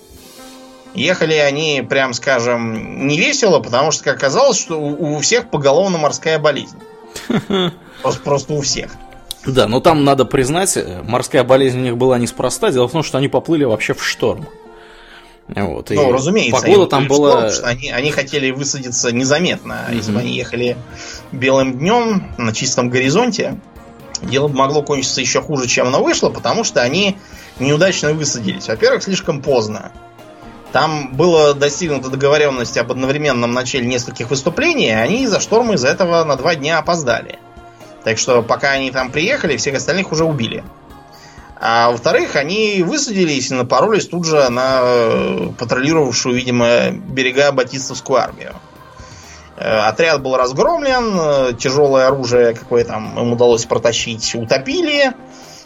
Ехали они, прям скажем, не весело, потому что, как оказалось, что у всех поголовно морская болезнь. <laughs> Просто, просто у всех. Да, но там надо признать, э, морская болезнь у них была неспроста. Дело в том, что они поплыли вообще в шторм. Вот, ну, разумеется. Погода там была... Шторм, они, они хотели высадиться незаметно. Mm-hmm. Если бы они ехали белым днем на чистом горизонте, дело бы могло кончиться еще хуже, чем оно вышло, потому что они неудачно высадились. Во-первых, слишком поздно. Там было достигнута договоренность об одновременном начале нескольких выступлений, и они из-за шторма из-за этого на два дня опоздали. Так что пока они там приехали, всех остальных уже убили. А во-вторых, они высадились и напоролись тут же на э, патрулировавшую, видимо, берега Батистовскую армию. Э, отряд был разгромлен, э, тяжелое оружие, какое там им удалось протащить, утопили.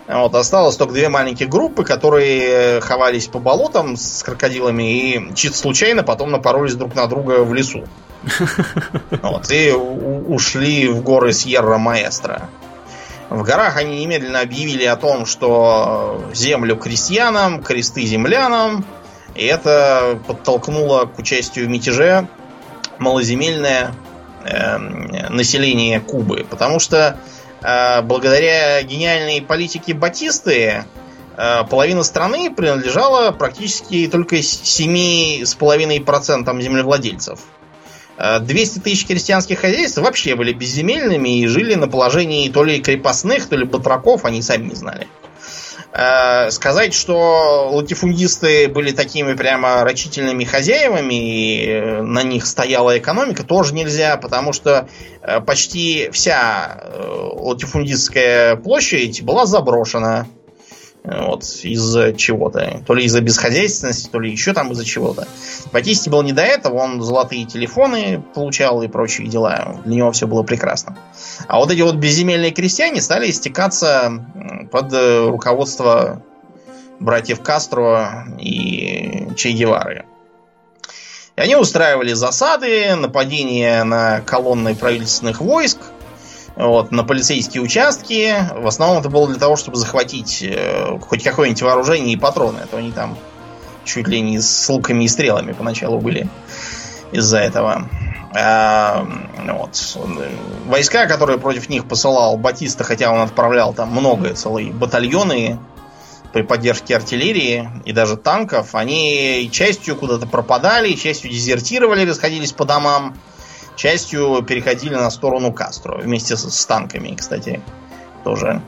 Вот, осталось только две маленькие группы, которые ховались по болотам с крокодилами и чисто случайно потом напоролись друг на друга в лесу. <laughs> Вот, и ушли в горы Сьерра Маэстро. В горах они немедленно объявили о том, что землю крестьянам, кресты землянам, и это подтолкнуло к участию в мятеже малоземельное э, население Кубы. Потому что Э, благодаря гениальной политике Батисты э, половина страны принадлежала практически только 7,5% землевладельцев. 200 э, тысяч крестьянских хозяйств вообще были безземельными и жили на положении то ли крепостных, то ли батраков, они сами не знали. Э, сказать, что латифундисты были такими прямо рачительными хозяевами и э, на них стояла экономика, тоже нельзя, потому что э, почти вся латифундистская площадь была заброшена. Вот, из-за чего-то. То ли из-за бесхозяйственности, то ли еще там из-за чего-то. Батисте было не до этого, он золотые телефоны получал и прочие дела. Для него все было прекрасно. А вот эти вот безземельные крестьяне стали истекаться под э, руководство братьев Кастро и Че Гевары. И они устраивали засады, нападения на колонны правительственных войск – вот, на полицейские участки. В основном это было для того, чтобы захватить э, хоть какое-нибудь вооружение и патроны. А то они там чуть ли не с луками и стрелами поначалу были из-за этого. А, вот. Войска, которые против них посылал Батиста, хотя он отправлял там много, целые батальоны при поддержке артиллерии и даже танков, они частью куда-то пропадали, частью дезертировали, расходились по домам частью переходили на сторону Кастро вместе с, с танками, кстати, тоже.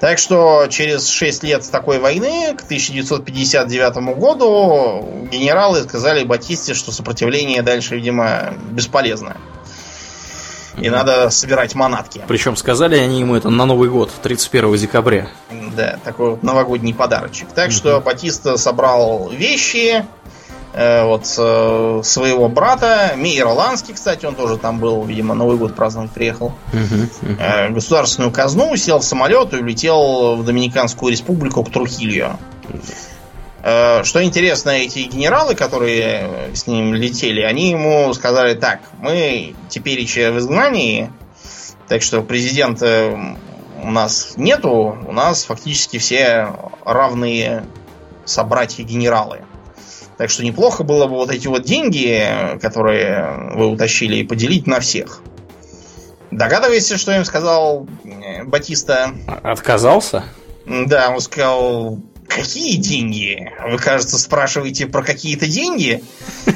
Так что через 6 лет такой войны, к 1959 году, генералы сказали Батисте, что сопротивление дальше, видимо, бесполезно. И надо собирать манатки. Причем сказали они ему это на Новый год, 31 декабря. Да, такой вот новогодний подарочек. Так что Батиста собрал вещи, вот э, своего брата, Мейер Оланский, кстати, он тоже там был, видимо, Новый год праздновать приехал. Э, государственную казну, сел в самолет и улетел в Доминиканскую республику к Трухилью. Э, что интересно, эти генералы, которые с ним летели, они ему сказали так, мы теперь еще в изгнании, так что президента у нас нету, у нас фактически все равные собратья-генералы. Так что неплохо было бы вот эти вот деньги, которые вы утащили, поделить на всех. Догадываешься, что им сказал э, Батиста? Отказался? Да, он сказал, какие деньги? Вы, кажется, спрашиваете про какие-то деньги?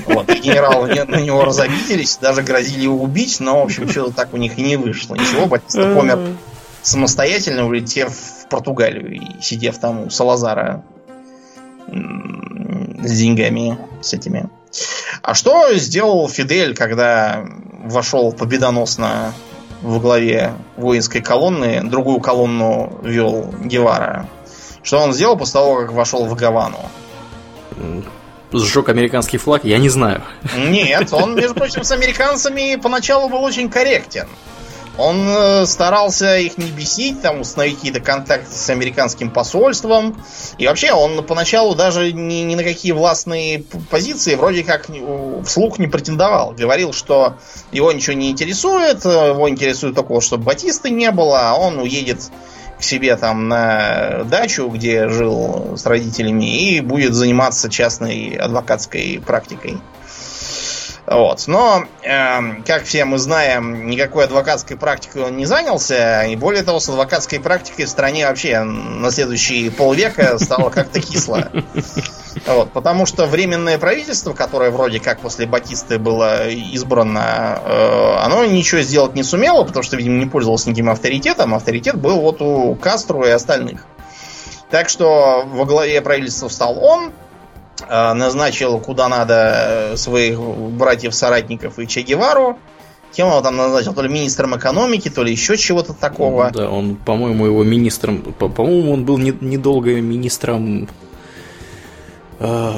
Вот, и генералы на него разобиделись, даже грозили его убить, но, в общем, что-то так у них и не вышло. Ничего, Батиста помер самостоятельно, улетев в Португалию и сидев там у Салазара с деньгами, с этими. А что сделал Фидель, когда вошел победоносно в главе воинской колонны, другую колонну вел Гевара? Что он сделал после того, как вошел в Гавану? Сжег американский флаг? Я не знаю. Нет, он, между прочим, с американцами поначалу был очень корректен. Он э, старался их не бесить, там установить какие-то контакты с американским посольством. И вообще он поначалу даже ни, ни на какие властные позиции вроде как вслух не претендовал. Говорил, что его ничего не интересует, э, его интересует только, чтобы Батисты не было, а он уедет к себе там на дачу, где жил с родителями, и будет заниматься частной адвокатской практикой. Вот. Но, э, как все мы знаем, никакой адвокатской практикой он не занялся. И более того, с адвокатской практикой в стране вообще на следующие полвека стало как-то кисло. Вот, потому что временное правительство, которое вроде как после Батисты было избрано, э, оно ничего сделать не сумело, потому что, видимо, не пользовалось никаким авторитетом. Авторитет был вот у Кастро и остальных. Так что во главе правительства стал он, назначил куда надо э, своих братьев-соратников и Че Гевару. Кем он там назначил? То ли министром экономики, то ли еще чего-то такого. Да, он, по-моему, его министром... По-моему, он был недолго министром э,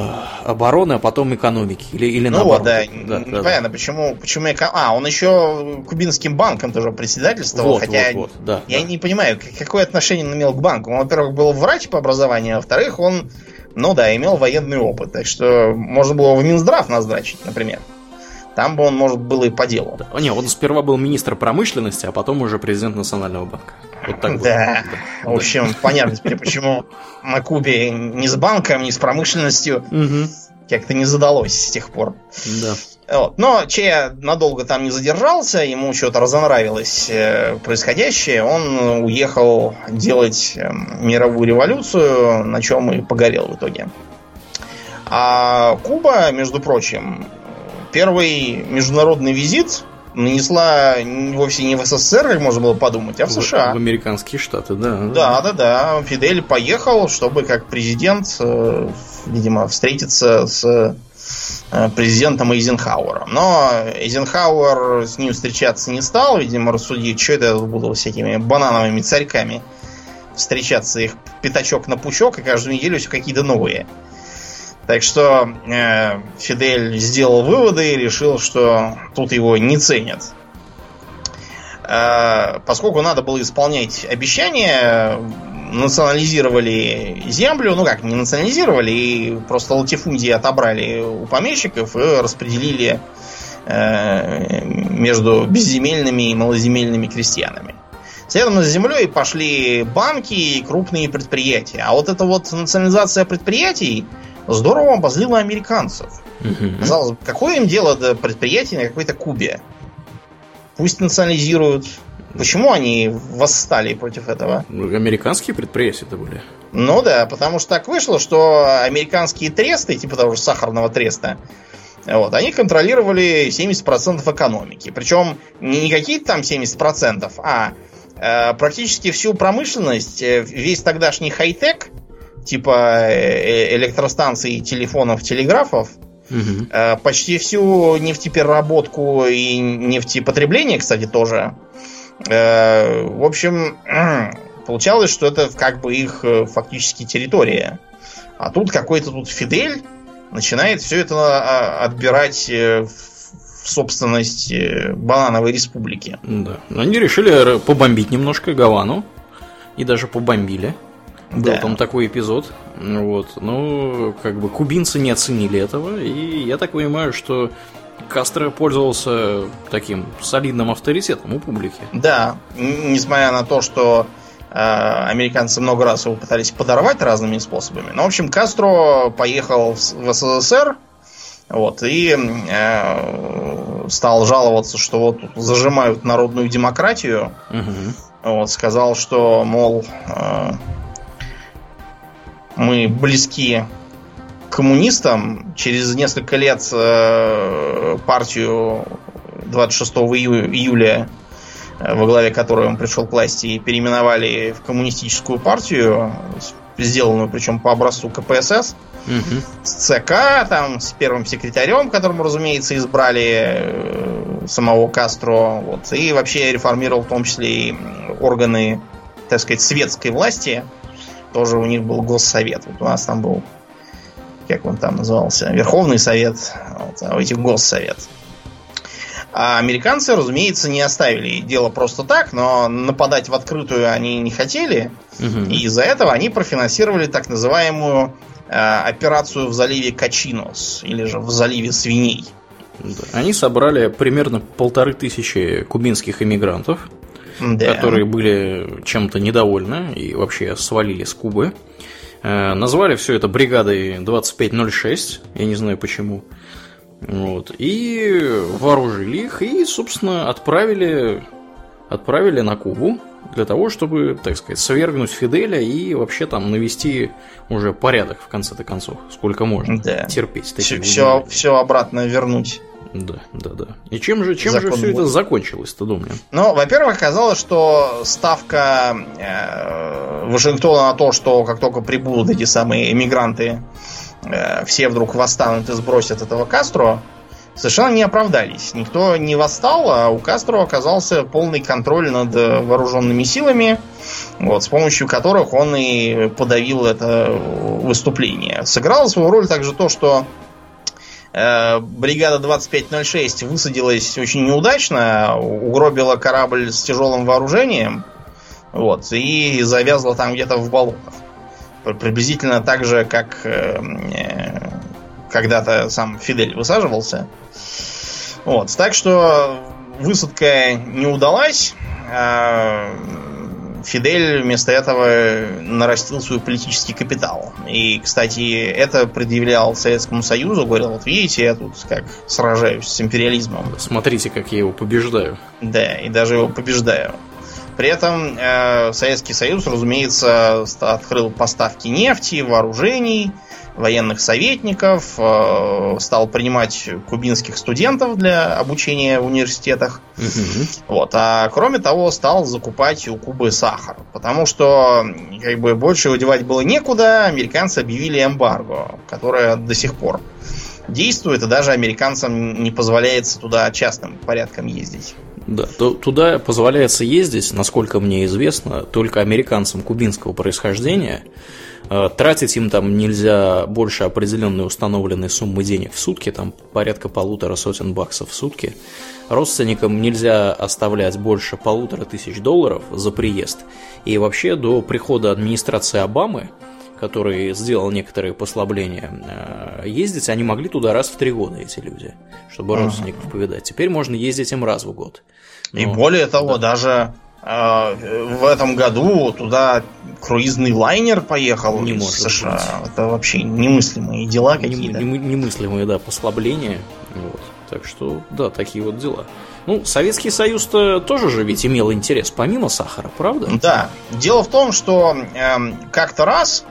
обороны, а потом экономики. Или, или ну наоборот. вот, да. да Непонятно, да. почему, почему эко... А, он еще Кубинским банком тоже председательствовал, вот, хотя вот, вот, да, я да. не понимаю, какое отношение он имел к банку. Он, во-первых, был врач по образованию, а во-вторых, он ну да, имел военный опыт. Так что можно было в Минздрав назначить, например. Там бы он, может, был и по делу. Да. Не, он сперва был министр промышленности, а потом уже президент Национального банка. Вот так да. Вот. В общем, да. понятно теперь, почему на Кубе ни с банком, ни с промышленностью как-то не задалось с тех пор. Да. Вот. Но Че надолго там не задержался, ему что-то разонравилось э, происходящее. Он уехал делать э, мировую революцию, на чем и погорел в итоге. А Куба, между прочим, первый международный визит нанесла вовсе не в СССР, как можно было подумать, а в США. В, в американские штаты, да. Да, да, да. Фидель поехал, чтобы как президент, э, видимо, встретиться с президентом Эйзенхауэра. Но Эйзенхауэр с ним встречаться не стал, видимо, рассудить, что это буду всякими банановыми царьками встречаться, их пятачок на пучок, и каждую неделю все какие-то новые. Так что э, Фидель сделал выводы и решил, что тут его не ценят. Э, поскольку надо было исполнять обещания, национализировали землю, ну как, не национализировали, и просто латифундии отобрали у помещиков и распределили э, между безземельными и малоземельными крестьянами. Следом за землей пошли банки и крупные предприятия. А вот эта вот национализация предприятий здорово обозлила американцев. Угу. Казалось бы, какое им дело до предприятий на какой-то Кубе? Пусть национализируют, Почему они восстали против этого? Ну, американские предприятия это были. Ну да, потому что так вышло, что американские тресты, типа того же сахарного треста, вот, они контролировали 70% экономики. Причем не какие-то там 70%, а э, практически всю промышленность, э, весь тогдашний хай-тек, типа э, электростанций, телефонов, телеграфов, угу. э, почти всю нефтепереработку и нефтепотребление, кстати, тоже Э, в общем, <clears throat> получалось, что это как бы их э, фактически территория. А тут какой-то тут Фидель начинает все это а, отбирать э, в собственность Банановой республики. Да. Они решили побомбить немножко Гавану. И даже побомбили. Был да. там такой эпизод. Вот. Но как бы кубинцы не оценили этого. И я так понимаю, что Кастро пользовался таким солидным авторитетом у публики. Да, несмотря на то, что э, американцы много раз его пытались подорвать разными способами. Но, в общем, Кастро поехал в, в СССР, вот, и э, стал жаловаться, что вот зажимают народную демократию. Угу. Вот, сказал, что, мол, э, мы близки коммунистам. Через несколько лет э, партию 26 июля, э, во главе которой он пришел к власти, переименовали в коммунистическую партию, сделанную причем по образцу КПСС. Угу. С ЦК, там, с первым секретарем, которому, разумеется, избрали э, самого Кастро. Вот, и вообще реформировал в том числе и органы, так сказать, светской власти. Тоже у них был госсовет. Вот у нас там был, как он там назывался, Верховный совет, вот, а у этих госсовет. А американцы, разумеется, не оставили дело просто так, но нападать в открытую они не хотели. Угу. И из-за этого они профинансировали так называемую э, операцию в заливе Качинос, или же в заливе свиней. Они собрали примерно полторы тысячи кубинских иммигрантов, да. которые были чем-то недовольны и вообще свалили с Кубы. Назвали все это бригадой 2506, я не знаю почему. Вот. И вооружили их и, собственно, отправили, отправили на Кубу для того, чтобы, так сказать, свергнуть Фиделя и вообще там навести уже порядок в конце-то концов, сколько можно да. терпеть. Все, все, все обратно вернуть. Да, да, да. И чем же, чем же все это закончилось-то, думаю? Ну, во-первых, оказалось, что ставка э, Вашингтона на то, что как только прибудут эти самые эмигранты Э, все вдруг восстанут и сбросят этого Кастро, совершенно не оправдались. Никто не восстал, а у Кастро оказался полный контроль над вооруженными силами, вот, с помощью которых он и подавил это выступление. Сыграло свою роль также то, что э, бригада 2506 высадилась очень неудачно, угробила корабль с тяжелым вооружением, вот, и завязла там где-то в болотах. Приблизительно так же, как э, э, когда-то сам Фидель высаживался. Вот. Так что высадка не удалась. Фидель вместо этого нарастил свой политический капитал. И, кстати, это предъявлял Советскому Союзу, говорил, вот видите, я тут как сражаюсь с империализмом. Смотрите, как я его побеждаю. Да, и даже его побеждаю. При этом э, Советский Союз, разумеется, открыл поставки нефти, вооружений, военных советников, э, стал принимать кубинских студентов для обучения в университетах. Угу. Вот. А кроме того, стал закупать у Кубы сахар. Потому что как бы больше удевать было некуда, американцы объявили эмбарго, которое до сих пор действует, и даже американцам не позволяется туда частным порядком ездить. Да, то, туда позволяется ездить, насколько мне известно, только американцам кубинского происхождения. Э, тратить им там нельзя больше определенной установленной суммы денег в сутки, там порядка полутора сотен баксов в сутки. Родственникам нельзя оставлять больше полутора тысяч долларов за приезд. И вообще до прихода администрации Обамы который сделал некоторые послабления, э, ездить они могли туда раз в три года, эти люди, чтобы родственников повидать. Теперь можно ездить им раз в год. И Но, более того, да. даже в этом году туда круизный лайнер поехал не из США. Быть. Это вообще немыслимые дела какие-то. Немыслимые, да, послабления. Вот. Так что, да, такие вот дела. Ну, Советский Союз-то тоже же ведь имел интерес, помимо сахара, правда? Да. Дело в том, что э, как-то раз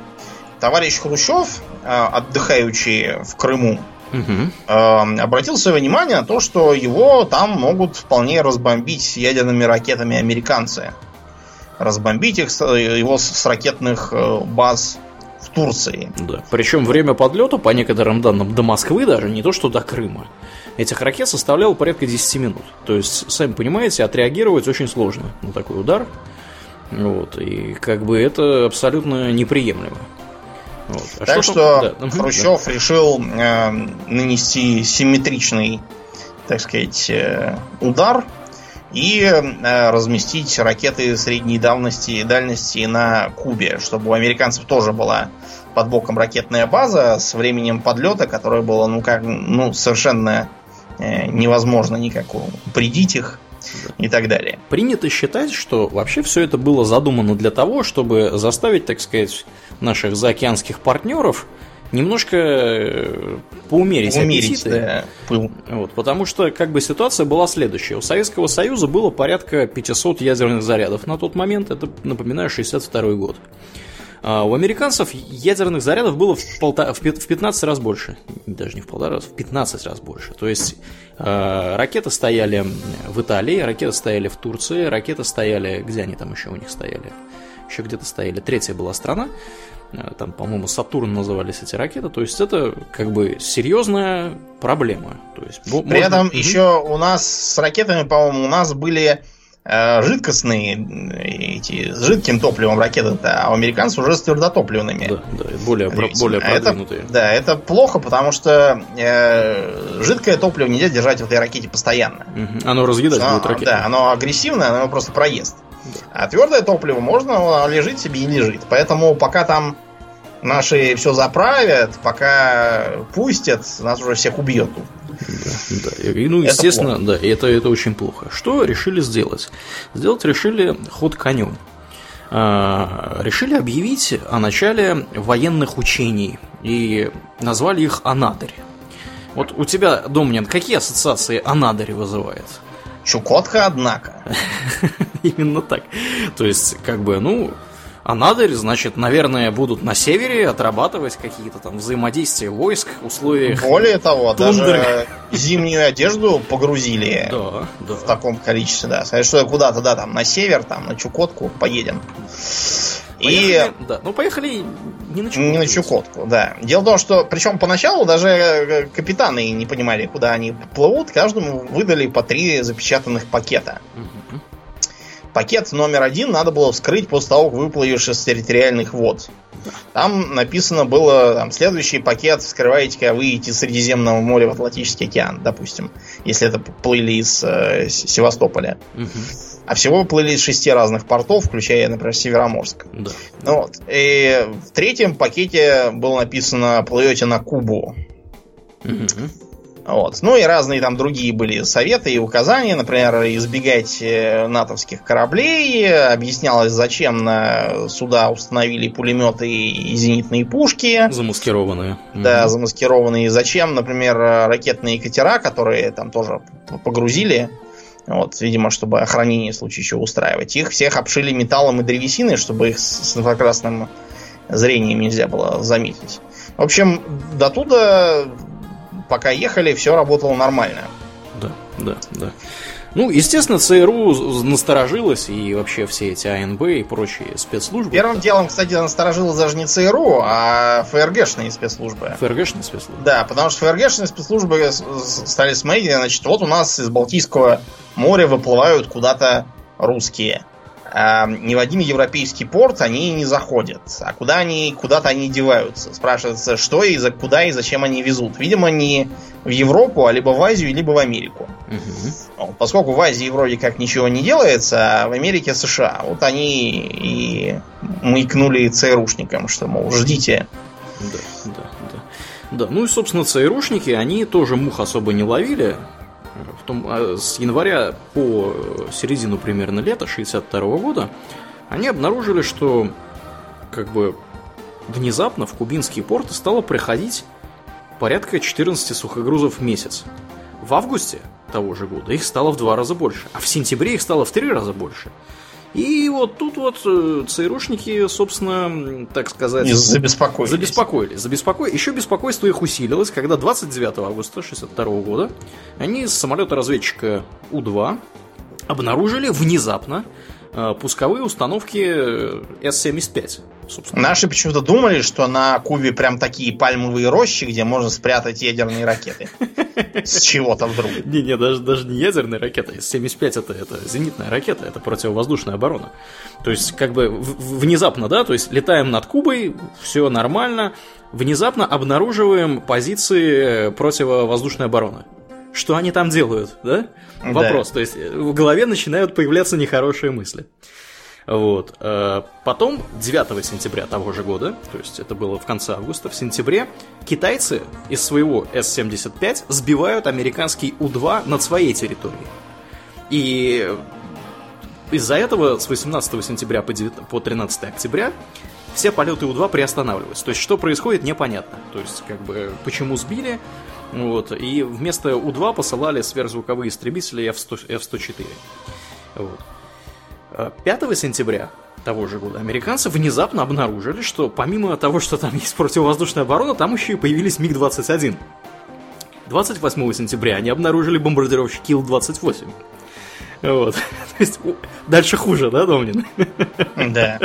товарищ Хрущев, э, отдыхающий в Крыму, угу. обратил свое внимание на то, что его там могут вполне разбомбить ядерными ракетами американцы. Разбомбить их, его с ракетных э, баз в Турции. Да. Причем время подлета, по некоторым данным, до Москвы даже, не то что до Крыма, этих ракет составляло порядка 10 минут. То есть, сами понимаете, отреагировать очень сложно на такой удар. Вот, и как бы это абсолютно неприемлемо. Вот. А так что, что да. Хрущев да. решил э, нанести симметричный, так сказать, э, удар и э, разместить ракеты средней давности и дальности на Кубе, чтобы у американцев тоже была под боком ракетная база с временем подлета, которое было ну как ну совершенно э, невозможно никак упредить их и так далее. Принято считать, что вообще все это было задумано для того, чтобы заставить, так сказать, наших заокеанских партнеров немножко э, поумерить, поумерить аппетиты. Да. Вот, потому что как бы ситуация была следующая. У Советского Союза было порядка 500 ядерных зарядов на тот момент. Это, напоминаю, 62 год. А у американцев ядерных зарядов было в, полта... в 15 раз больше. Даже не в полтора раз, в 15 раз больше. То есть э, ракеты стояли в Италии, ракеты стояли в Турции, ракеты стояли... Где они там еще у них стояли? Еще где-то стояли. Третья была страна. Э, там, по-моему, Сатурн назывались эти ракеты. То есть это как бы серьезная проблема. То есть, При можно... этом еще у нас с ракетами, по-моему, у нас были э, жидкостные эти с жидким топливом ракеты, а у американцев уже с твердотопливными. Да, да, более, более продвинутые. Это, да, это плохо, потому что э, жидкое топливо нельзя держать в этой ракете постоянно. Угу. Оно разъедать оно, будет ракету. Да, оно агрессивное, оно просто проест. А твердое топливо можно, лежит себе и лежит. Поэтому пока там наши все заправят, пока пустят, нас уже всех убьет. Да, да. И, ну, естественно, это да, это, это очень плохо. Что решили сделать? Сделать решили ход конем. А, решили объявить о начале военных учений и назвали их Анадырь. Вот у тебя, Домнин, какие ассоциации Анадырь вызывает? Чукотка, однако. <laughs> Именно так. То есть, как бы, ну, а Анадырь, значит, наверное, будут на севере отрабатывать какие-то там взаимодействия войск в условиях Более того, тундры. даже зимнюю одежду погрузили да, да. в таком количестве, да. Сказать, что куда-то, да, там на север, там на Чукотку поедем. Поехали, и... Да, ну поехали не на Чукотку. Не на Чукотку, да. Дело в том, что, причем поначалу даже э, капитаны не понимали, куда они плывут. Каждому выдали по три запечатанных пакета. Угу. Пакет номер один надо было вскрыть после того, как выплывешь из территориальных вод. Там написано было, там, следующий пакет вскрываете, когда выйдете из Средиземного моря в Атлантический океан, допустим, если это плыли из э, Севастополя. Угу. А всего плыли из шести разных портов, включая, например, Североморск. Да. Ну, вот. И в третьем пакете было написано «плывете на Кубу». Угу. Вот. Ну и разные там другие были советы и указания, например, избегать э, натовских кораблей, объяснялось, зачем на суда установили пулеметы и зенитные пушки. Замаскированные. Да, замаскированные. Зачем, например, ракетные катера, которые там тоже погрузили, вот, видимо, чтобы охранение в случае чего устраивать. Их всех обшили металлом и древесиной, чтобы их с инфракрасным зрением нельзя было заметить. В общем, до туда пока ехали, все работало нормально. Да, да, да. Ну, естественно, ЦРУ насторожилась и вообще все эти АНБ и прочие спецслужбы. Первым делом, кстати, насторожилась даже не ЦРУ, а ФРГшные спецслужбы. ФРГшные спецслужбы? Да, потому что ФРГшные спецслужбы стали смотреть, значит, вот у нас из Балтийского моря выплывают куда-то русские. А, ни в один европейский порт они не заходят. А куда они, куда-то они деваются. Спрашивается, что и за, куда и зачем они везут. Видимо, не в Европу, а либо в Азию, либо в Америку. Угу. Поскольку в Азии вроде как ничего не делается, а в Америке США. Вот они и маякнули ЦРУшникам, что, мол, ждите. Да, да, да. Да, ну и, собственно, ЦРУшники, они тоже мух особо не ловили в том, а, с января по середину примерно лета 62 года они обнаружили, что как бы внезапно в кубинские порты стало приходить порядка 14 сухогрузов в месяц. В августе того же года их стало в два раза больше, а в сентябре их стало в три раза больше. И вот тут вот э, ЦРУшники, собственно, так сказать... Забеспокоились. Забеспокоились. Забеспокоились. Еще беспокойство их усилилось, когда 29 августа 1962 года они с самолета разведчика У-2 обнаружили внезапно пусковые установки С-75 собственно. Наши почему-то думали, что на Кубе прям такие пальмовые рощи, где можно спрятать ядерные ракеты. С чего-то вдруг. <laughs> Не-не, даже, даже не ядерные ракеты. С-75 это, это зенитная ракета, это противовоздушная оборона. То есть, как бы внезапно, да, то есть летаем над Кубой, все нормально, внезапно обнаруживаем позиции противовоздушной обороны. Что они там делают, да? Вопрос. Да. То есть в голове начинают появляться нехорошие мысли. Вот. Э, потом, 9 сентября того же года, то есть это было в конце августа, в сентябре, китайцы из своего С-75 сбивают американский У-2 над своей территорией. И из-за этого с 18 сентября по, 9, по 13 октября все полеты У-2 приостанавливаются. То есть, что происходит, непонятно. То есть, как бы, почему сбили, вот, и вместо У-2 посылали сверхзвуковые истребители F-100, F-104. Вот. 5 сентября того же года американцы внезапно обнаружили, что помимо того, что там есть противовоздушная оборона, там еще и появились МиГ-21. 28 сентября они обнаружили бомбардировщик Ил-28. Вот. <laughs> То есть, дальше хуже, да, Домнин? Да.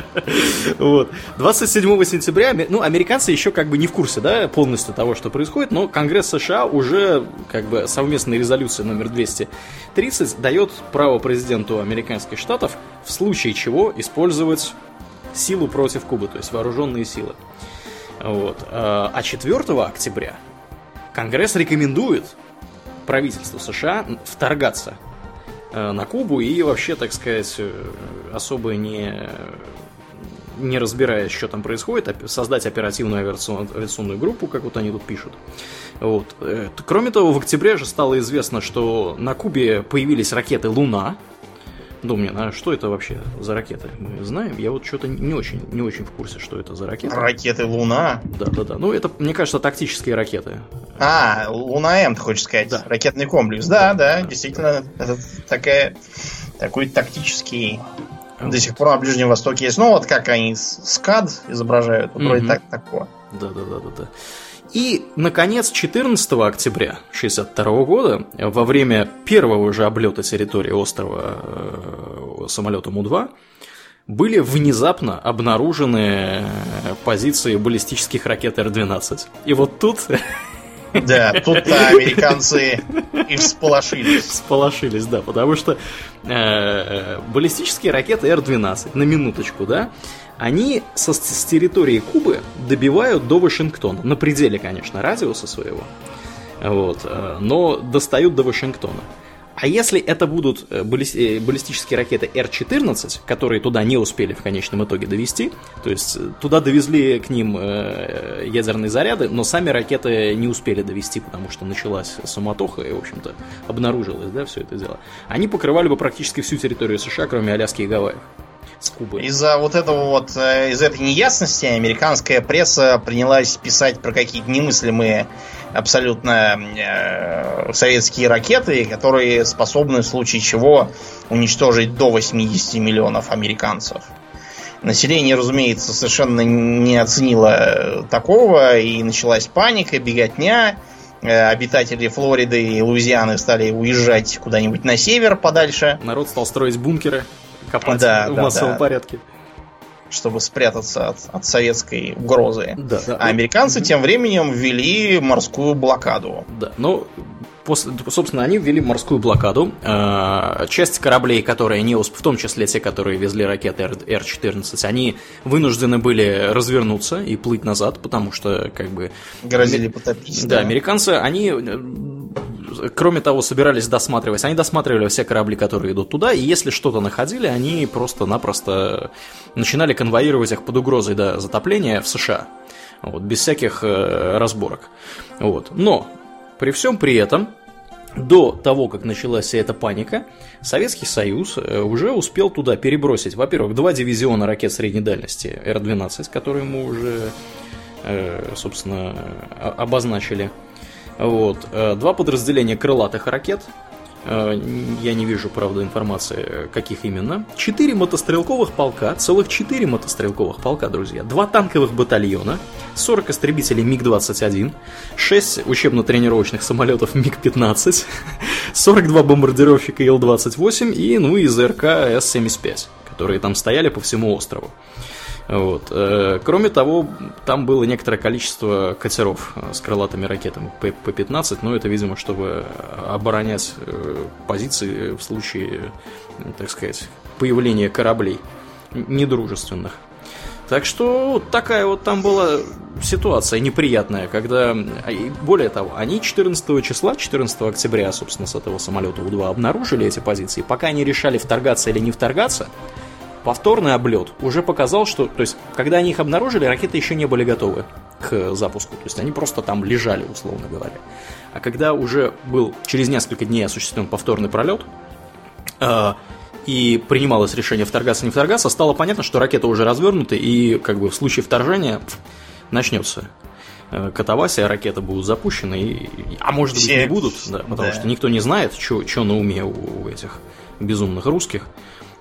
Вот. 27 сентября, ну, американцы еще как бы не в курсе, да, полностью того, что происходит, но Конгресс США уже, как бы, совместной резолюцией номер 230 дает право президенту американских штатов в случае чего использовать силу против Кубы, то есть вооруженные силы. Вот. А 4 октября Конгресс рекомендует правительству США вторгаться на Кубу и вообще, так сказать, э, особо не не разбираясь, что там происходит, создать оперативную авиационную группу, как вот они тут пишут. Вот. Э, кроме того, в октябре же стало известно, что на Кубе появились ракеты «Луна», Думнин, а что это вообще за ракеты? Мы знаем, я вот что-то не очень, не очень в курсе, что это за ракеты. Ракеты Луна? Да, да, да. Ну, это, мне кажется, тактические ракеты. А, Луна М, ты хочешь сказать? Да. Ракетный комплекс. Да, да, да, действительно, это такая, такой тактический вот. До сих пор на Ближнем Востоке есть. Ну, вот как они СКАД изображают, вот вроде так такое. Да, да, да, да, да. И, наконец, 14 октября 1962 года, во время первого же облета территории острова э, самолетом У-2, были внезапно обнаружены позиции баллистических ракет Р-12. И вот тут... Да, тут американцы и всполошились. Всполошились, да, потому что э, баллистические ракеты Р-12, на минуточку, да, они со, с территории Кубы добивают до Вашингтона. На пределе, конечно, радиуса своего. Вот, э, но достают до Вашингтона. А если это будут э, э, баллистические ракеты Р-14, которые туда не успели в конечном итоге довести, то есть туда довезли к ним ядерные заряды, но сами ракеты не успели довести, потому что началась суматоха и, в общем-то, обнаружилось, да, все это дело, они покрывали бы практически всю территорию США, кроме Аляски и Гавайев с Кубы. Из-за вот этого вот, э, из этой неясности американская пресса принялась писать про какие-то немыслимые абсолютно э, советские ракеты, которые способны в случае чего уничтожить до 80 миллионов американцев. Население, разумеется, совершенно не оценило такого, и началась паника, беготня. Э, обитатели Флориды и Луизианы стали уезжать куда-нибудь на север подальше. Народ стал строить бункеры копать да, в да, массовом да. порядке. Чтобы спрятаться от, от советской угрозы. Да, да. А американцы тем временем ввели морскую блокаду. Да, ну, после, собственно, они ввели морскую блокаду. Э, часть кораблей, которые не в том числе те, которые везли ракеты Р-14, они вынуждены были развернуться и плыть назад, потому что, как бы... Грозили потопить. Да, да, американцы, они кроме того, собирались досматривать. Они досматривали все корабли, которые идут туда, и если что-то находили, они просто-напросто начинали конвоировать их под угрозой до затопления в США. Вот, без всяких э, разборок. Вот. Но при всем при этом, до того, как началась вся эта паника, Советский Союз э, уже успел туда перебросить, во-первых, два дивизиона ракет средней дальности Р-12, которые мы уже, э, собственно, обозначили. Вот. Э, два подразделения крылатых ракет. Э, я не вижу, правда, информации, каких именно. Четыре мотострелковых полка, целых четыре мотострелковых полка, друзья. Два танковых батальона, 40 истребителей МиГ-21, 6 учебно-тренировочных самолетов МиГ-15, 42 <laughs> бомбардировщика Ил-28 и, ну, и ЗРК С-75, которые там стояли по всему острову. Вот. Э, кроме того, там было некоторое количество катеров э, с крылатыми ракетами П-15, но это, видимо, чтобы оборонять э, позиции в случае, так сказать, появления кораблей недружественных. Так что такая вот там была ситуация неприятная, когда... а, Более того, они 14 числа, 14 октября, собственно, с этого самолета У-2 обнаружили эти позиции. Пока они решали, вторгаться или не вторгаться, повторный облет уже показал, что... То есть, когда они их обнаружили, ракеты еще не были готовы к запуску. То есть, они просто там лежали, условно говоря. А когда уже был через несколько дней осуществлен повторный пролет, э, и принималось решение вторгаться не вторгаться, стало понятно, что ракеты уже развернуты, и как бы в случае вторжения начнется э, катавасия, ракеты будут запущены, и, а может быть не будут, да, потому да. что никто не знает, что на уме у этих безумных русских.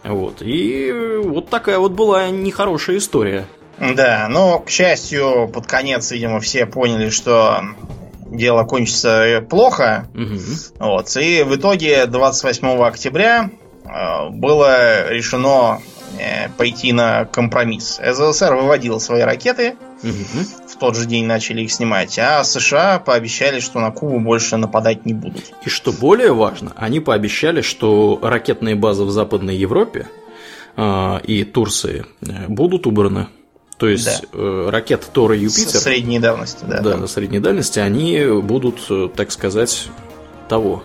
Вот. И вот такая вот была нехорошая история. Да, но, к счастью, под конец, видимо, все поняли, что дело кончится плохо. Мгм. Вот. И в итоге 28 октября э, было решено э, пойти на компромисс. СССР выводил свои ракеты, Мгм. В тот же день начали их снимать, а США пообещали, что на Кубу больше нападать не будут. И что более важно, они пообещали, что ракетные базы в Западной Европе э, и Турции э, будут убраны. То есть э, ракеты Тор и С Юпитер, средней давности, да. да, на средней дальности, они будут, э, так сказать, того.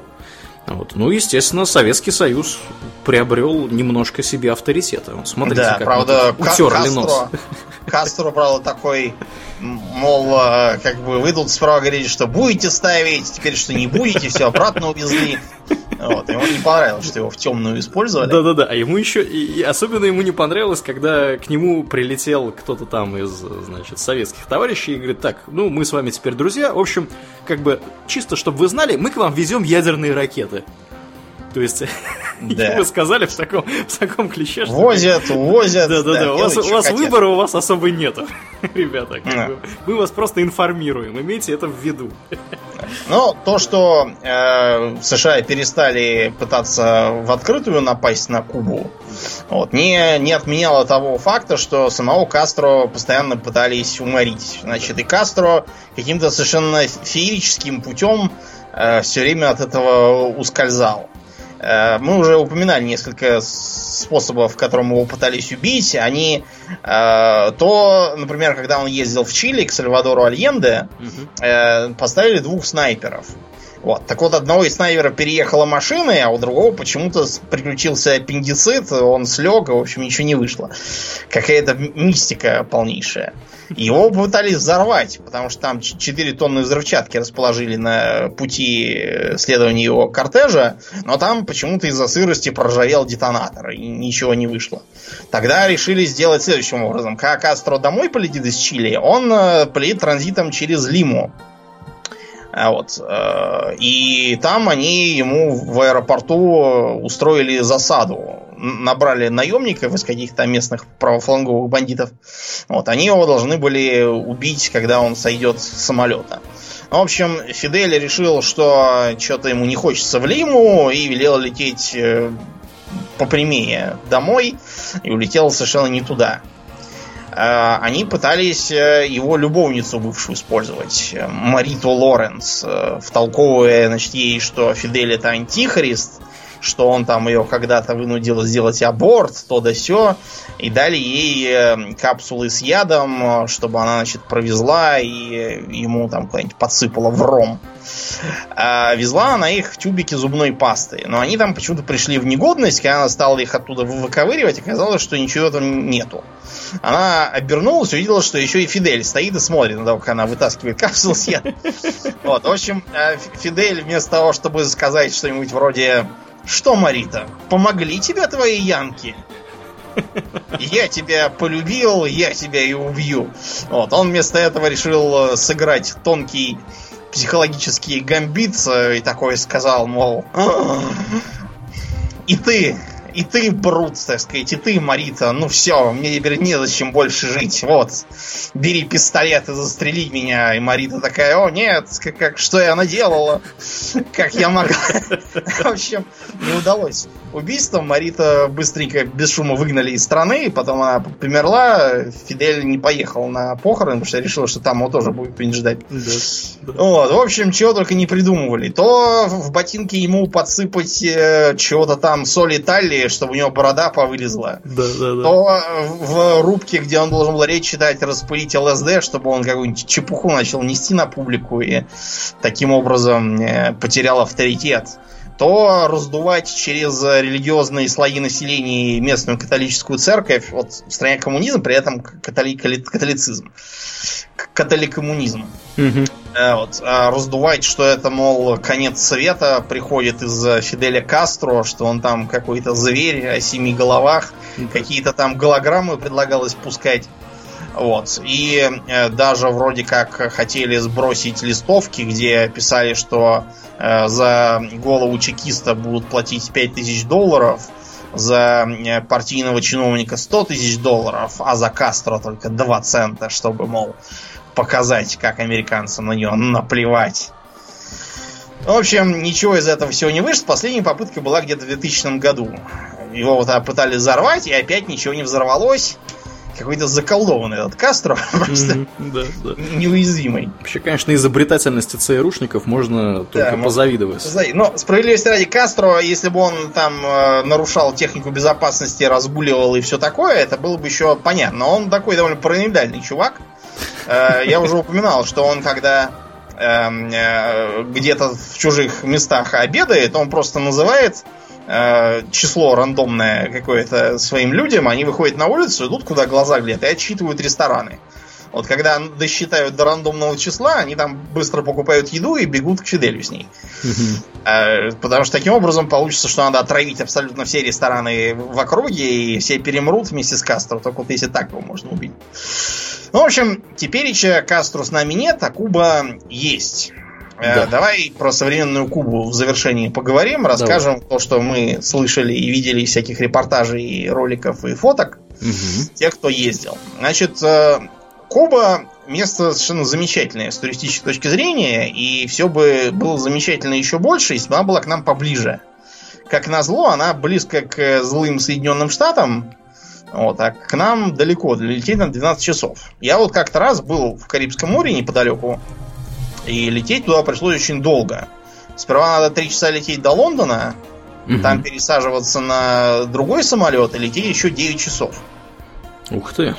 Вот. Ну, естественно, Советский Союз приобрел немножко себе авторитета. Смотрите, Да, как правда, утерли нос. Кастро, <laughs> Кастро, правда, такой, мол, э, как бы вы тут справа говорите, что будете ставить, теперь что не будете, все обратно увезли. Вот, ему не понравилось, что его в темную использовали. Да-да-да, а ему еще, и, особенно ему не понравилось, когда к нему прилетел кто-то там из, значит, советских товарищей и говорит, так, ну, мы с вами теперь друзья, в общем, как бы, чисто, чтобы вы знали, мы к вам везем ядерные ракеты. То есть, <laughs> Да. ему сказали в таком, в таком клише, что... Возят, возят. Да-да-да, у вас, у вас хотят. выбора у вас особо нету, <laughs> ребята. как Да. бы. Мы вас просто информируем, имейте это в виду. Но то, что э, США перестали пытаться в открытую напасть на Кубу, вот, не, не отменяло того факта, что самого Кастро постоянно пытались уморить. Значит, и Кастро каким-то совершенно феерическим путем все время от этого ускользал. Э, Мы уже упоминали несколько способов, которым его пытались убить. Они э, то, например, когда он ездил в Чили к Сальвадору Альенде, э, поставили двух снайперов. Вот. Так вот, одного из снайперов переехала машина, а у другого почему-то приключился аппендицит, он слег, и, в общем, ничего не вышло. Какая-то мистика полнейшая. Его попытались взорвать, потому что там ч- 4 тонны взрывчатки расположили на пути э, следования его кортежа, но там почему-то из-за сырости проржавел детонатор, и ничего не вышло. Тогда решили сделать следующим образом. Когда Кастро домой полетит из Чили, он э, полетит транзитом через Лиму. А Вот. э, И там они ему в аэропорту устроили засаду. Набрали наемников из каких-то местных правофланговых бандитов. Вот. Они его должны были убить, когда он сойдет с самолета. В общем, Фидель решил, что что-то ему не хочется в Лиму и велел лететь э, попрямее домой и улетел совершенно не туда. Э, Они пытались э, его любовницу бывшую использовать, э, Мариту Лоренс, втолковывая, значит, ей, что Фидель это антихрист, что он там ее когда-то вынудил сделать аборт, то да сё, и дали ей э, капсулы с ядом, э, чтобы она, значит, провезла и ему там куда-нибудь подсыпала в ром. А везла она их в тюбике зубной пасты. Но они там почему-то пришли в негодность, когда она стала их оттуда вы- выковыривать, оказалось, что ничего там нету. Она обернулась, увидела, что еще и Фидель стоит и смотрит на того, как она вытаскивает капсулу с ядом. Вот, в общем, э, Фидель вместо того, чтобы сказать что-нибудь вроде «Что, Марита, помогли тебе твои янки?» Я тебя полюбил, я тебя и убью. Вот, он вместо этого решил э, сыграть тонкий психологический гамбит э, и такой сказал, мол, и ты, и ты, Брут, так сказать, и ты, Марита, ну все, мне теперь незачем больше жить. Вот, бери пистолет и застрели меня. И Марита такая, о нет, как, как что я наделала? Как я могла? В общем, не удалось. Убийством Марита быстренько, без шума выгнали из страны, потом она померла, Фидель не поехал на похороны, потому что решил, что там его тоже будет кто-нибудь ждать. Вот, в общем, чего только не придумывали. То в ботинки ему подсыпать э, чего-то там соли талли, чтобы у него борода повылезла, Да, да, да. то в рубке, где он должен был речь читать, распылить ЛСД, чтобы он какую-нибудь чепуху начал нести на публику и таким образом э, потерял авторитет, то раздувать через религиозные слои населения и местную католическую церковь, вот в стране коммунизм, при этом католи- католицизм, католикоммунизм. Мгм. Э, Вот, а раздувать, что это, мол, конец света приходит из Фиделя Кастро, что он там какой-то зверь о семи головах, какие-то там голограммы предлагалось пускать. Вот. И э, даже вроде как хотели сбросить листовки, где писали, что э, за голову чекиста будут платить 5000 долларов, за э, партийного чиновника 100 тысяч долларов, а за Кастро только 2 цента, чтобы, мол, показать, как американцам на него наплевать. В общем, ничего из этого всего не вышло. Последняя попытка была где-то в 2000 году. Его вот а, пытались взорвать, и опять ничего не взорвалось. Какой-то заколдованный этот Кастро, <laughs> просто. Да, да. неуязвимый. Вообще, конечно, изобретательности ЦРУшников можно только ну, позавидовать. Знаете, Но справедливости ради Кастро, если бы он там э, нарушал технику безопасности, разгуливал и все такое, это было бы еще понятно. Но он такой довольно параноидальный чувак. Э, я уже упоминал, что он когда эм, э, где-то в чужих местах обедает, он просто называет э, число рандомное какое-то своим людям, они выходят на улицу, идут куда глаза глядят и отсчитывают рестораны. Вот когда досчитают до рандомного числа, они там быстро покупают еду и бегут к Фиделю с ней. Э, Потому что таким образом получится, что надо отравить абсолютно все рестораны в округе, и все перемрут вместе с Кастро. Только вот если так его можно убить. Ну, в общем, теперь еще Кастро с нами нет, а Куба есть. Э, Да. Давай про современную Кубу в завершении поговорим, расскажем то, что мы слышали и видели из всяких репортажей, и роликов и фоток Мгм. тех, кто ездил. Значит, э, Куба место совершенно замечательное с туристической точки зрения, и все бы было замечательно еще больше, если бы она была к нам поближе. Как назло, она близко к злым Соединенным Штатам, вот, а к нам далеко, лететь на 12 часов. Я вот как-то раз был в Карибском море неподалеку, и лететь туда пришлось очень долго. Сперва надо 3 часа лететь до Лондона, Мгм. там пересаживаться на другой самолет и лететь еще 9 часов. Ух ты.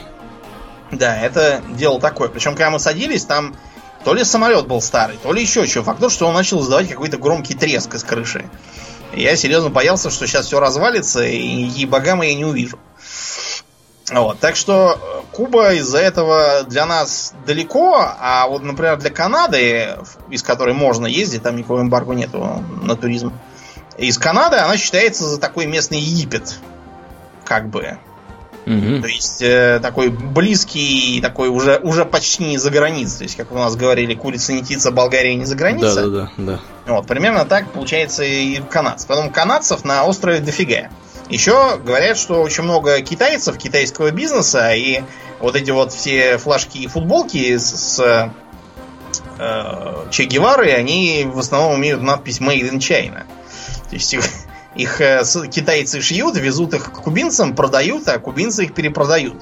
Да, это дело такое. Причем, когда мы садились, там то ли самолет был старый, то ли еще что. Факт тот, что он начал издавать какой-то громкий треск из крыши. И я серьезно боялся, что сейчас все развалится, и никаких богам я не увижу. Вот, так что э, Куба из-за этого для нас далеко, а вот, например, для Канады, из которой можно ездить, там никакого эмбарго нету на туризм, из Канады она считается за такой местный Египет. Как бы. Мгм. То есть э, такой близкий, такой уже, уже почти не за границей. То есть, как у нас говорили, курица не птица, Болгария не за Да, граница. да, да, да. Вот, примерно так получается и у канадцев. Потом канадцев на острове дофига. Еще говорят, что очень много китайцев, китайского бизнеса, и вот эти вот все флажки и футболки с, с, э, Че Гевары, они в основном имеют надпись Made in China. То есть их, их, э, китайцы шьют, везут их к кубинцам, продают, а кубинцы их перепродают.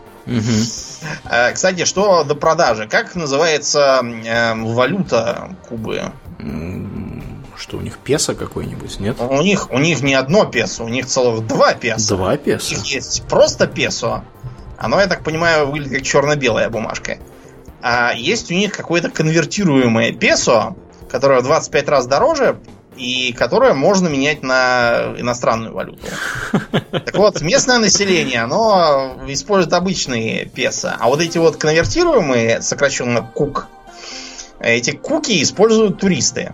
Э, Кстати, что до продажи? Как называется э, валюта Кубы? Что, у них песо какой-нибудь, нет? У них, у них не одно песо, у них целых два песо. Два У песо? них есть просто песо. Оно, я так понимаю, выглядит как черно-белая бумажка. А есть у них какое-то конвертируемое песо, которое в 25 раз дороже, и которое можно менять на иностранную валюту. <laughs> Так вот, местное население, оно использует обычные песо. А вот эти вот конвертируемые, сокращенно КУК, эти куки используют туристы.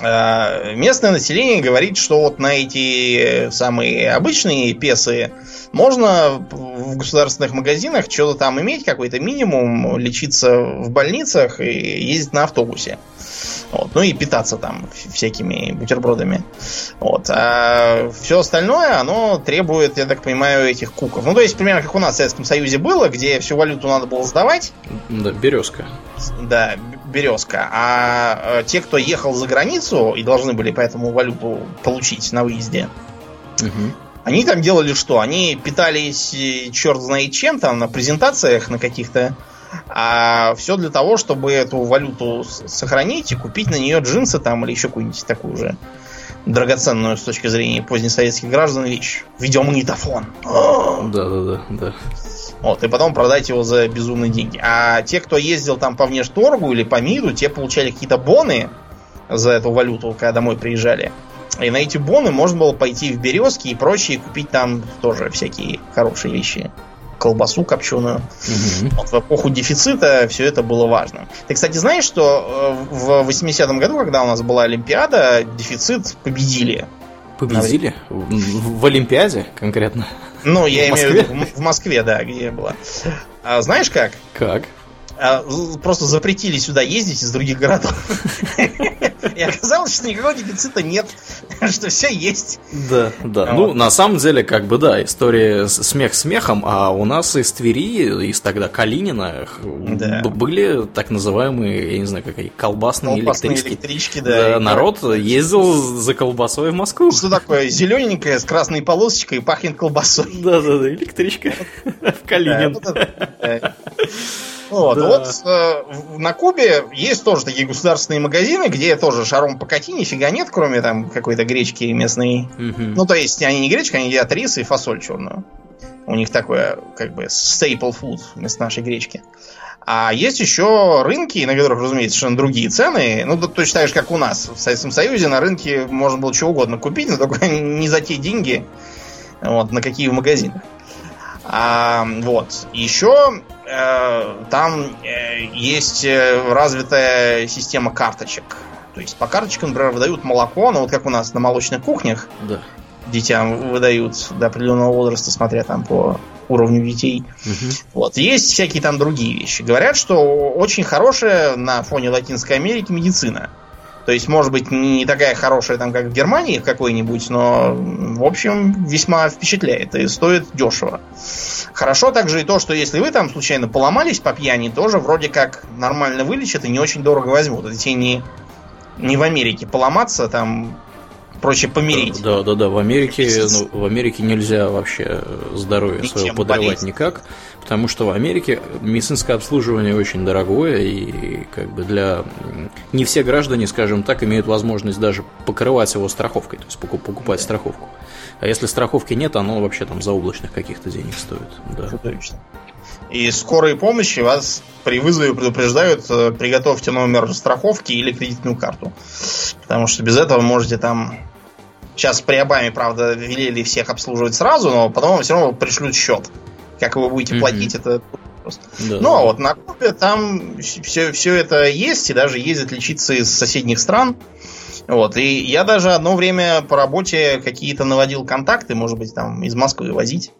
Э, Местное население говорит, что вот на эти самые обычные песы можно в государственных магазинах что-то там иметь, какой-то минимум, лечиться в больницах и ездить на автобусе. Вот. Ну и питаться там всякими бутербродами. Вот. А все остальное, оно требует, я так понимаю, этих куков. Ну, то есть, примерно как у нас в Советском Союзе было, где всю валюту надо было сдавать, Да, березка. да, березка. А э, те, кто ехал за границу и должны были поэтому валюту получить на выезде, Мгм. они там делали что? Они питались э, черт знает чем там на презентациях на каких-то. А все для того, чтобы эту валюту сохранить и купить на нее джинсы там или еще какую-нибудь такую же драгоценную с точки зрения позднесоветских граждан вещь. Видеомагнитофон. Да, да, да, да. Вот, и потом продать его за безумные деньги. А те, кто ездил там по внешторгу или по МИДу, те получали какие-то боны за эту валюту, когда домой приезжали. И на эти боны можно было пойти в березки и прочее и купить там тоже всякие хорошие вещи. Колбасу копченую. Мгм. Вот в эпоху дефицита все это было важно. Ты, кстати, знаешь, что э, в 80-м году, когда у нас была Олимпиада, дефицит победили. Победили? В Олимпиаде конкретно? Ну, я В имею в виду в Москве, да, где была. А знаешь как? Как? А, Просто запретили сюда ездить из других городов. <laughs> И оказалось, что никакого дефицита нет, <laughs> что все есть. Да, да. Вот. Ну, на самом деле, как бы, да, история с- смех смехом, а у нас из Твери, из тогда Калинина были так называемые, я не знаю, какие, колбасные, электрички. Да, народ ездил за колбасой в Москву. Что такое? Зелененькая с красной полосочкой и пахнет колбасой. Да, да, да, электричка <laughs> в Калинин. Вот да. Вот, э, на Кубе есть тоже такие государственные магазины, где тоже шаром покати, нифига нет, кроме там какой-то гречки местной. Мгм. Ну, то есть они не гречка, они едят рис и фасоль черную. У них такое, как бы, staple food вместо нашей гречки. А есть еще рынки, на которых, разумеется, совершенно другие цены. Ну, точно так же, как у нас. В Советском Союзе на рынке можно было чего угодно купить, но только <laughs> не за те деньги, вот, на какие в магазинах. А, вот. Еще там э, есть э, развитая система карточек. То есть по карточкам, например, выдают молоко, ну вот как у нас на молочных кухнях, Да. детям выдают до определенного возраста, смотря там по уровню детей. Мгм. Вот. Есть всякие там другие вещи. Говорят, что очень хорошая на фоне Латинской Америки медицина. То есть, может быть, не такая хорошая, там, как в Германии какой-нибудь, но, в общем, весьма впечатляет и стоит дешево. Хорошо также и то, что если вы там случайно поломались по пьяни, тоже вроде как нормально вылечат и не очень дорого возьмут. Это тебе не, не в Америке поломаться, там проще помереть. Да, да, да. В Америке, ну, в Америке нельзя вообще здоровье Ничем свое подрывать болеть. никак, потому что в Америке медицинское обслуживание очень дорогое и как бы для не все граждане, скажем так, имеют возможность даже покрывать его страховкой, то есть поку- покупать страховку. А если страховки нет, оно вообще там заоблачных каких-то денег стоит. Да. Чудовищно. И скорые помощи вас при вызове предупреждают, э, приготовьте номер страховки или кредитную карту. Потому что без этого можете там... Сейчас при Обаме, правда, велели всех обслуживать сразу, но потом вам все равно пришлют счет. Как вы будете Мгм. платить, это просто. Да. Ну, а вот на Кубе там все, все это есть, и даже ездят лечиться из соседних стран. Вот, и я даже одно время по работе какие-то наводил контакты, может быть, там из Москвы возить.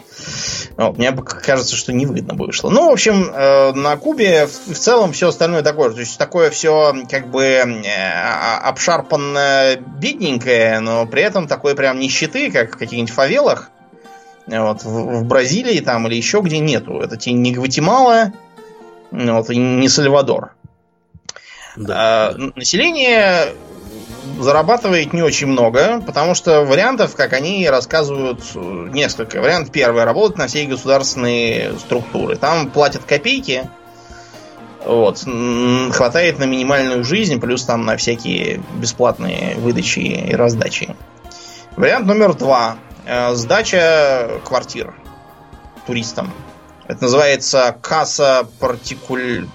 Вот, мне кажется, что невыгодно бы вышло. Ну, в общем, э, на Кубе в, целом все остальное такое. же. То есть такое все как бы э, а- обшарпанное, бедненькое, но при этом такой прям нищеты, как в каких-нибудь фавелах. Вот, в, в Бразилии там или еще где нету. Это тебе не Гватемала, вот, и не Сальвадор. Да, А, да. Население зарабатывает не очень много, потому что вариантов, как они рассказывают, несколько. Вариант первый. Работать на все государственные структуры. Там платят копейки. Вот. Хватает на минимальную жизнь, плюс там на всякие бесплатные выдачи и раздачи. Вариант номер два. Э, Сдача квартир туристам. Это называется касса партикуль...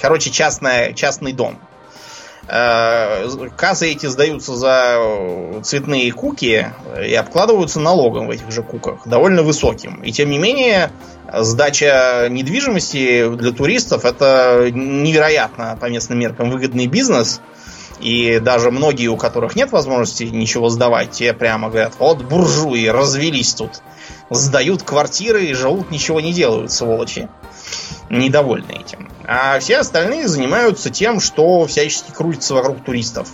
Короче, частная, частный дом. Э, Кассы эти сдаются за цветные куки и обкладываются налогом в этих же куках, довольно высоким. И тем не менее, сдача недвижимости для туристов это невероятно по местным меркам выгодный бизнес. И даже многие, у которых нет возможности ничего сдавать, те прямо говорят, вот буржуи развелись тут. Сдают квартиры и живут, ничего не делают, сволочи. Недовольны этим. А все остальные занимаются тем, что всячески крутится вокруг туристов.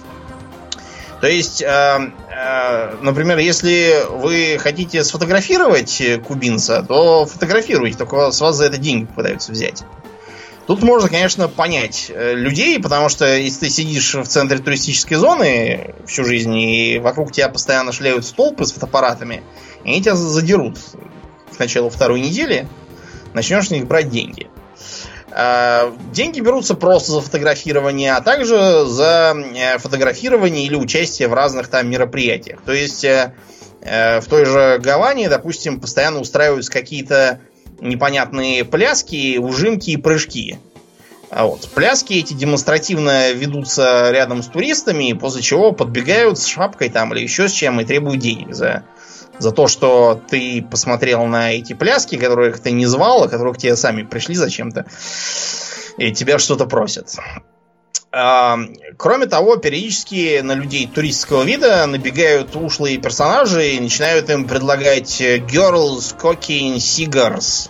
То есть, э, э, например, если вы хотите сфотографировать кубинца, то фотографируйте, только с вас за это деньги пытаются взять. Тут можно, конечно, понять э, людей, потому что если ты сидишь в центре туристической зоны всю жизнь, и вокруг тебя постоянно шляют столпы с фотоаппаратами, они тебя задерут к началу второй недели, начнешь с них брать деньги. Э, деньги берутся просто за фотографирование, а также за э, фотографирование или участие в разных там мероприятиях. То есть э, в той же Гаване, допустим, постоянно устраиваются какие-то непонятные пляски, ужимки и прыжки. А вот. Пляски эти демонстративно ведутся рядом с туристами, после чего подбегают с шапкой там или еще с чем и требуют денег за за то, что ты посмотрел на эти пляски, которых ты не звал, а которых тебе сами пришли зачем-то, и тебя что-то просят. А, кроме того, периодически на людей туристского вида набегают ушлые персонажи и начинают им предлагать girls cooking cigars.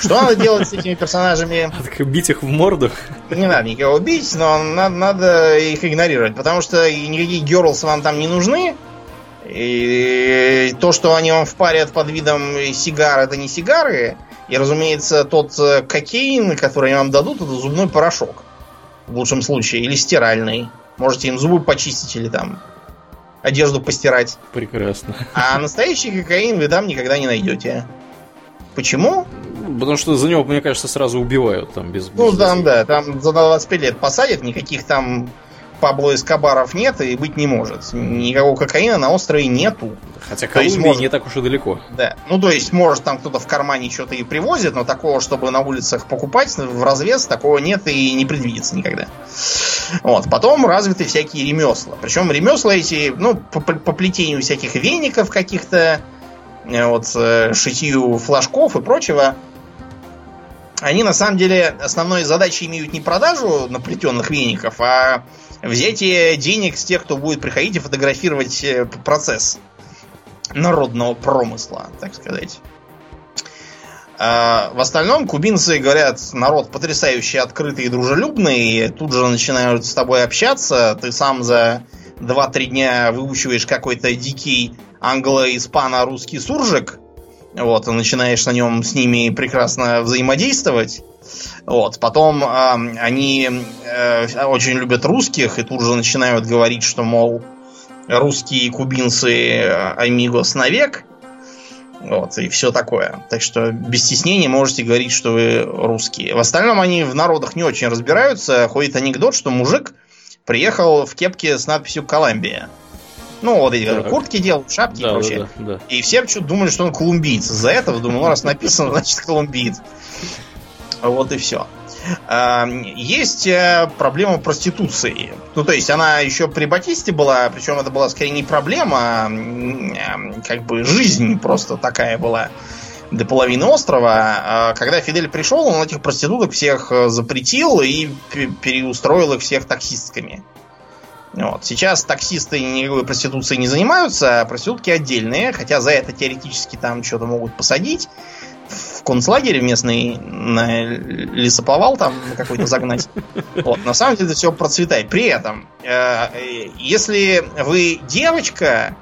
Что надо делать с этими персонажами? Бить их в морду. Не надо никого бить, но надо, надо их игнорировать, потому что никакие girls вам там не нужны, и то, что они вам впарят под видом сигар, это не сигары. И, разумеется, тот э, кокаин, который они вам дадут, это зубной порошок. В лучшем случае. Или стиральный. Можете им зубы почистить или там одежду постирать. Прекрасно. А настоящий кокаин вы там никогда не найдете. Почему? Потому что за него, мне кажется, сразу убивают там без... Ну, без там, да, там за 25 лет посадят, никаких там Пабло Эскобаров нет и быть не может. Никакого кокаина на острове нету. Хотя Колумбия может... не так уж и далеко. Да. Ну, то есть, может, там кто-то в кармане что-то и привозит, но такого, чтобы на улицах покупать в развес, такого нет и не предвидится никогда. Вот. Потом развиты всякие ремесла. Причем ремесла эти, ну, по, по плетению всяких веников каких-то, э, вот, э, шитью флажков и прочего, они на самом деле основной задачей имеют не продажу наплетенных веников, а взятие денег с тех, кто будет приходить и фотографировать э, процесс народного промысла, так сказать. А в остальном кубинцы говорят, народ потрясающе открытый и дружелюбный, тут же начинают с тобой общаться, ты сам за 2-3 дня выучиваешь какой-то дикий англо-испано-русский суржик, вот, и начинаешь на нем с ними прекрасно взаимодействовать. Вот. Потом э, они э, очень любят русских и тут же начинают говорить, что, мол, русские кубинцы амигос навек. Вот, и все такое. Так что без стеснения можете говорить, что вы русские. В остальном они в народах не очень разбираются. Ходит анекдот, что мужик приехал в кепке с надписью «Колумбия». Ну, вот эти так. куртки делал, шапки да, и прочее. Да, да, да. И все почему-то думали, что он колумбиец. Из-за этого думаю, ну, раз написано, <laughs> значит, колумбиец. Вот и все. А, есть э, проблема проституции. Ну, то есть она еще при Батисте была, причем это была скорее не проблема, а как бы жизнь просто такая была до половины острова. А когда Фидель пришел, он этих проституток всех э, запретил и переустроил их всех таксистками. Вот. Сейчас таксисты никакой проституцией не занимаются, а проститутки отдельные, хотя за это теоретически там что-то могут посадить в концлагере местный на лесоповал там какой-то загнать. Вот, на самом деле все процветает. При этом, э, если вы девочка,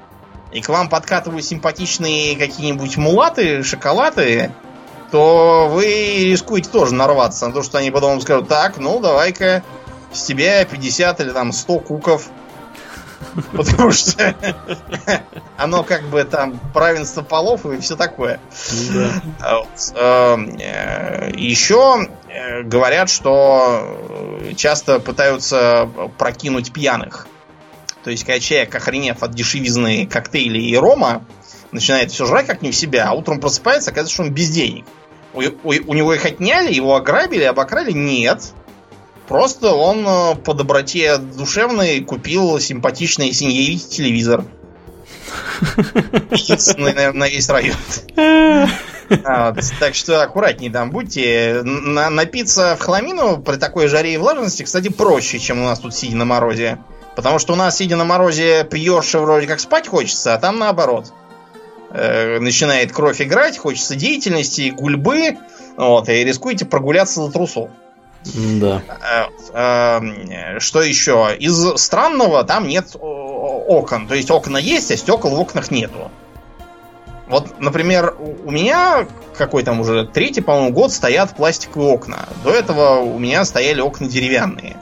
и к вам подкатывают симпатичные какие-нибудь мулаты, шоколаты, то вы рискуете тоже нарваться на то, что они потом скажут, так, ну давай-ка с тебя 50 или там 100 куков <laughs> Потому что <laughs> оно как бы там правенство полов и все такое. А эм, э, Еще э, говорят, что часто пытаются прокинуть пьяных. То есть, когда человек, охренев от дешевизны коктейлей и рома, начинает все жрать как не в себя, а утром просыпается, оказывается, что он без денег. У, у, у него их отняли, его ограбили, обокрали? Нет. Просто он э, по доброте душевной купил симпатичный синьерите телевизор. Единственный, наверное, на весь район. Вот, так что аккуратнее там будьте. На, напиться в хламину при такой жаре и влажности, кстати, проще, чем у нас тут сидя на морозе. Потому что у нас, сидя на морозе, пьешь и вроде как спать хочется, а там наоборот. Э, начинает кровь играть, хочется деятельности, гульбы, вот, и рискуете прогуляться за трусов. Да. Э, э, что еще? Из странного там нет окон. То есть окна есть, а стекол в окнах нету. Вот, например, у меня какой там уже третий, по-моему, год стоят пластиковые окна. До этого у меня стояли окна деревянные.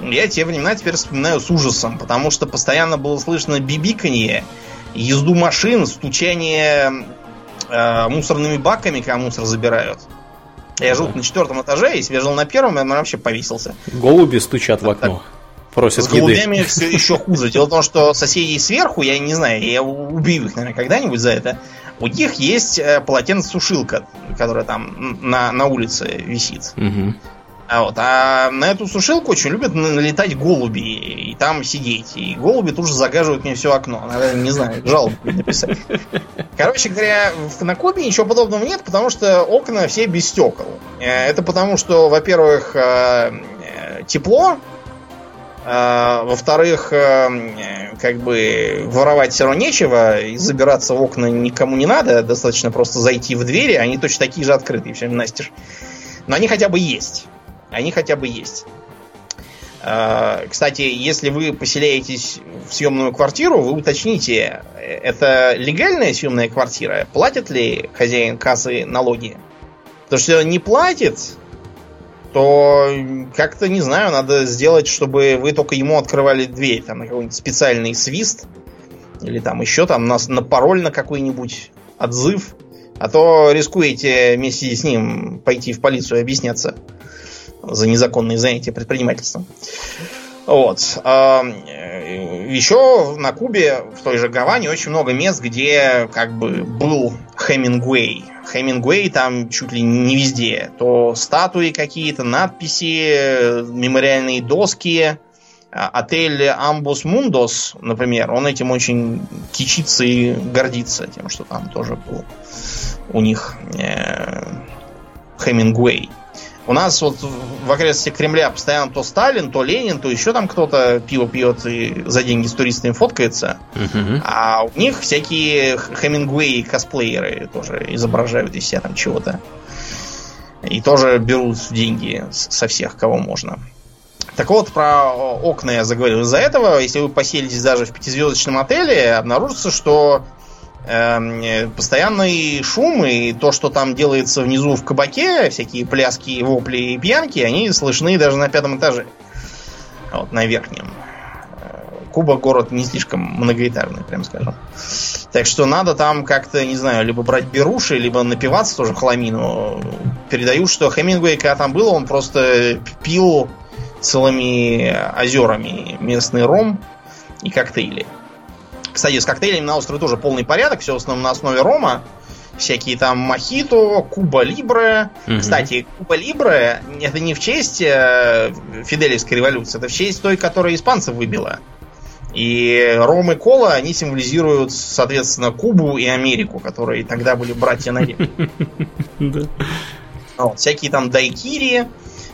Я те времена теперь вспоминаю с ужасом, потому что постоянно было слышно бибиканье, езду машин, стучание э, мусорными баками, когда мусор забирают. Я живу на четвертом этаже, если я жил на первом, я вообще повесился. Голуби стучат в окно. Просят С голубями еды. все еще хуже. Дело в том, что соседей сверху, я не знаю, я убью их, наверное, когда-нибудь за это. У них есть э, полотенцесушилка, которая там на, на улице висит. Угу. А, вот, а на эту сушилку очень любят налетать голуби и там сидеть. И голуби тут же загаживают мне все окно. Надо, не знаю, жалобу написать. Короче говоря, на Кубе ничего подобного нет, потому что окна все без стекол. Э, это потому, что, во-первых, э, тепло, во-вторых, как бы воровать все равно нечего, и забираться в окна никому не надо, достаточно просто зайти в двери, они точно такие же открытые, все настежь. Но они хотя бы есть. Они хотя бы есть. А, кстати, если вы поселяетесь в съемную квартиру, вы уточните, это легальная съемная квартира? Платит ли хозяин кассы налоги? Потому что не платит, то как-то, не знаю, надо сделать, чтобы вы только ему открывали дверь, там, какой-нибудь специальный свист, или там еще там на, на пароль на какой-нибудь отзыв, а то рискуете вместе с ним пойти в полицию объясняться за незаконные занятия предпринимательством. Вот. А, Еще на Кубе, в той же Гаване, очень много мест, где как бы был Хемингуэй. Хемингуэй там чуть ли не везде. То статуи какие-то, надписи, мемориальные доски. А, отель Амбус Мундос, например, он этим очень кичится и гордится тем, что там тоже был у них э, Хемингуэй. У нас вот в окрестностях Кремля постоянно то Сталин, то Ленин, то еще там кто-то пиво пьет и за деньги с туристами фоткается. Uh-huh. А у них всякие Хемингуэй косплееры тоже изображают из себя там чего-то. И тоже берут деньги со всех, кого можно. Так вот, про окна я заговорил. Из-за этого, если вы поселитесь даже в пятизвездочном отеле, обнаружится, что постоянный шум и то, что там делается внизу в кабаке, всякие пляски, вопли и пьянки, они слышны даже на пятом этаже. Вот, на верхнем. Э, Куба город не слишком многоэтажный, прям скажем. Так что надо там как-то, не знаю, либо брать беруши, либо напиваться тоже хламину. Передаю, что Хемингуэй, когда там был, он просто пил целыми озерами местный ром и коктейли. Кстати, с коктейлями на острове тоже полный порядок, все в основном на основе рома. Всякие там мохито, Куба Либре. Угу. Кстати, Куба Либре это не в честь э, Фиделевской революции, это в честь той, которая испанцев выбила. И ром и кола, они символизируют, соответственно, Кубу и Америку, которые тогда были братья на <laughs> Всякие там дайкири.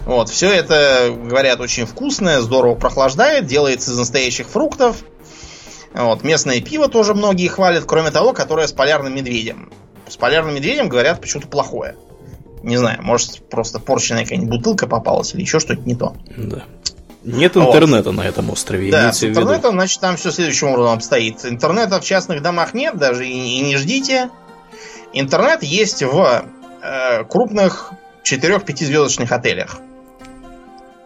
Вот, все это, говорят, очень вкусное, здорово прохлаждает, делается из настоящих фруктов. Вот. Местное пиво тоже многие хвалят, кроме того, которое с полярным медведем. С полярным медведем говорят почему-то плохое. Не знаю, может просто порченная какая-нибудь бутылка попалась или еще что-то не то. Да. Нет интернета вот. на этом острове. Да, с интернетом, значит, там все следующим образом обстоит. Интернета в частных домах нет, даже и, и не ждите. Интернет есть в э, крупных 4-5 звездочных отелях.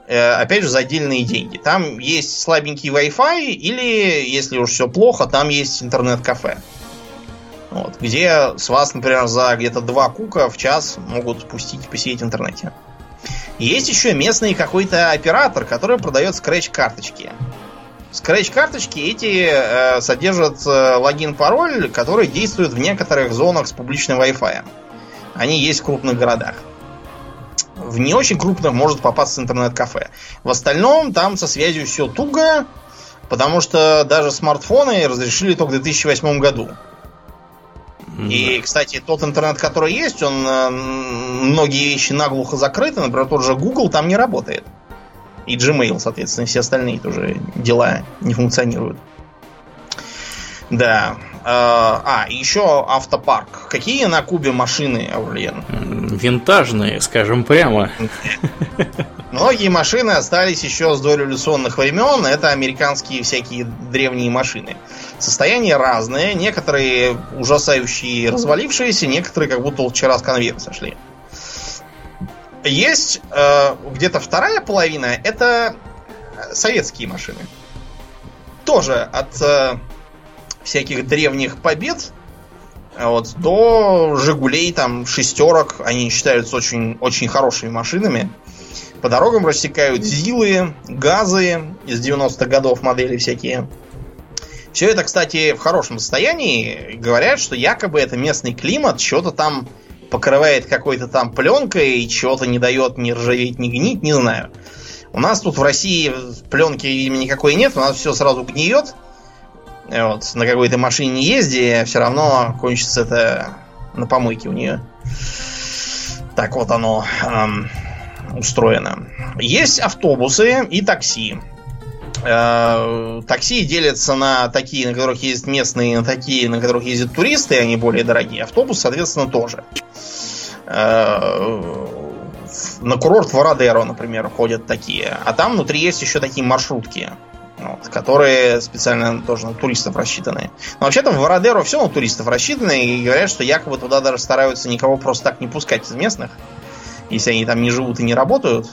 Э, опять же, за отдельные деньги. Там есть слабенький Wi-Fi, или, если уж все плохо, там есть интернет-кафе. Вот, где с вас, например, за где-то 2 кука в час могут пустить посидеть в интернете. Есть еще местный какой-то оператор, который продает скретч-карточки. Скретч-карточки эти э, содержат э, логин-пароль, который действует в некоторых зонах с публичным Wi-Fi. Они есть в крупных городах в не очень крупных может попасться интернет-кафе. В остальном там со связью все туго, потому что даже смартфоны разрешили только в 2008 году. И, кстати, тот интернет, который есть, он э, многие вещи наглухо закрыты, например, тот же Google там не работает. И Gmail, соответственно, все остальные тоже дела не функционируют. Да. А, а, еще автопарк. Какие на Кубе машины, Аурлиен? Винтажные, скажем прямо. Многие машины остались еще с дореволюционных времен. Это американские всякие древние машины. Состояние разное. Некоторые ужасающие развалившиеся, некоторые как будто вчера с конвейера сошли. Есть э, где-то вторая половина. Это советские машины. Тоже от... Э, всяких древних побед вот, до Жигулей, там, шестерок. Они считаются очень, очень хорошими машинами. По дорогам рассекают ЗИЛы, газы из 90-х годов модели всякие. Все это, кстати, в хорошем состоянии. Говорят, что якобы это местный климат, что-то там покрывает какой-то там пленкой, и чего-то не дает ни ржаветь, ни гнить, не знаю. У нас тут в России пленки никакой нет, у нас все сразу гниет. Вот, на какой-то машине не езди, все равно кончится это на помойке у нее. Так вот оно эм, устроено. Есть автобусы и такси. Э, такси делятся на такие, на которых ездят местные, на такие, на которых ездят туристы, они более дорогие. Автобус, соответственно, тоже. Э, на курорт Вородеро, например, ходят такие. А там внутри есть еще такие маршрутки, вот, которые специально тоже на туристов рассчитаны. Но вообще-то в Вородеро все на туристов рассчитаны, и говорят, что якобы туда даже стараются никого просто так не пускать из местных, если они там не живут и не работают.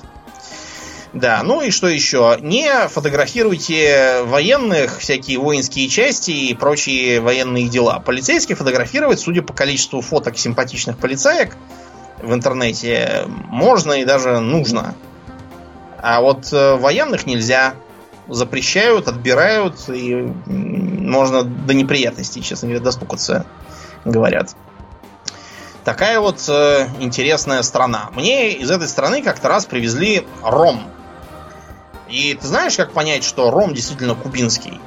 Да, ну и что еще? Не фотографируйте военных, всякие воинские части и прочие военные дела. Полицейские фотографировать, судя по количеству фоток симпатичных полицаек в интернете, можно и даже нужно. А вот э, военных нельзя. Запрещают, отбирают, и можно до неприятностей, честно говоря, достукаться, говорят. Такая вот э, интересная страна. Мне из этой страны как-то раз привезли ром. И ты знаешь, как понять, что ром действительно кубинский?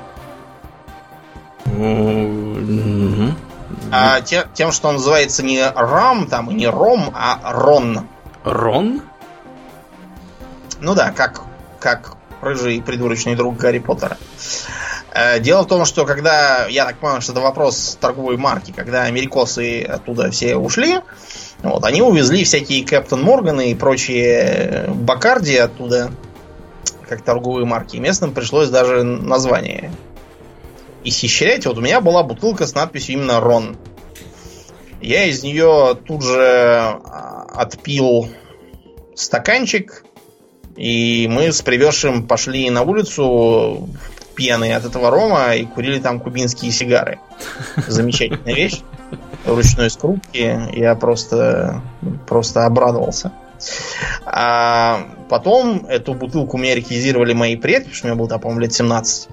А те, тем, что он называется не рам, там, и не ром, а рон. Рон? Ну да, как, как рыжий придурочный друг Гарри Поттера. Э, дело в том, что когда, я так понимаю, что это вопрос торговой марки, когда америкосы оттуда все ушли, вот, они увезли всякие Кэптон Морганы и прочие Бакарди оттуда как торговые марки. Местным пришлось даже название исчислять. Вот у меня была бутылка с надписью именно Рон. Я из нее тут же а, отпил стаканчик, и мы с привезшим пошли на улицу пьяные от этого рома и курили там кубинские сигары. Замечательная вещь. Ручной скрутки. Я просто, просто обрадовался. А потом эту бутылку мне реквизировали мои предки, потому что мне было, по-моему, лет 17.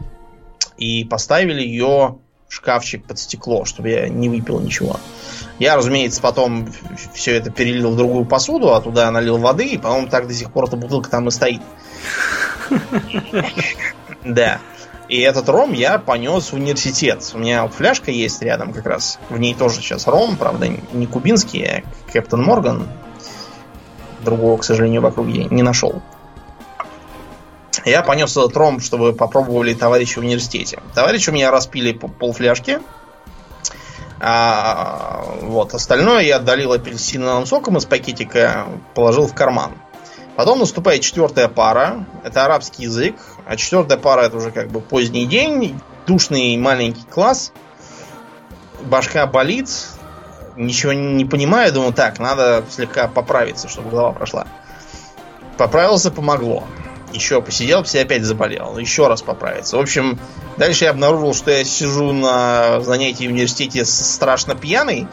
И поставили ее шкафчик под стекло, чтобы я не выпил ничего. Я, разумеется, потом все это перелил в другую посуду, а туда налил воды, и, по-моему, так до сих пор эта бутылка там и стоит. Да. И этот ром я понес в университет. У меня вот фляжка есть рядом как раз. В ней тоже сейчас ром, правда, не кубинский, а Кэптон Морган другого, к сожалению, в округе не нашел. Я понес этот ромб, чтобы попробовали товарищи в университете. Товарищи у меня распили полфляжки. А, вот, остальное я отдалил апельсиновым соком из пакетика, положил в карман. Потом наступает четвертая пара. Это арабский язык. А четвертая пара это уже как бы поздний день, душный маленький класс. Башка болит, ничего не понимаю, думаю, так, надо слегка поправиться, чтобы голова прошла. Поправился, помогло. Еще посидел, все опять заболел. Еще раз поправиться. В общем, дальше я обнаружил, что я сижу на занятии в университете страшно пьяный.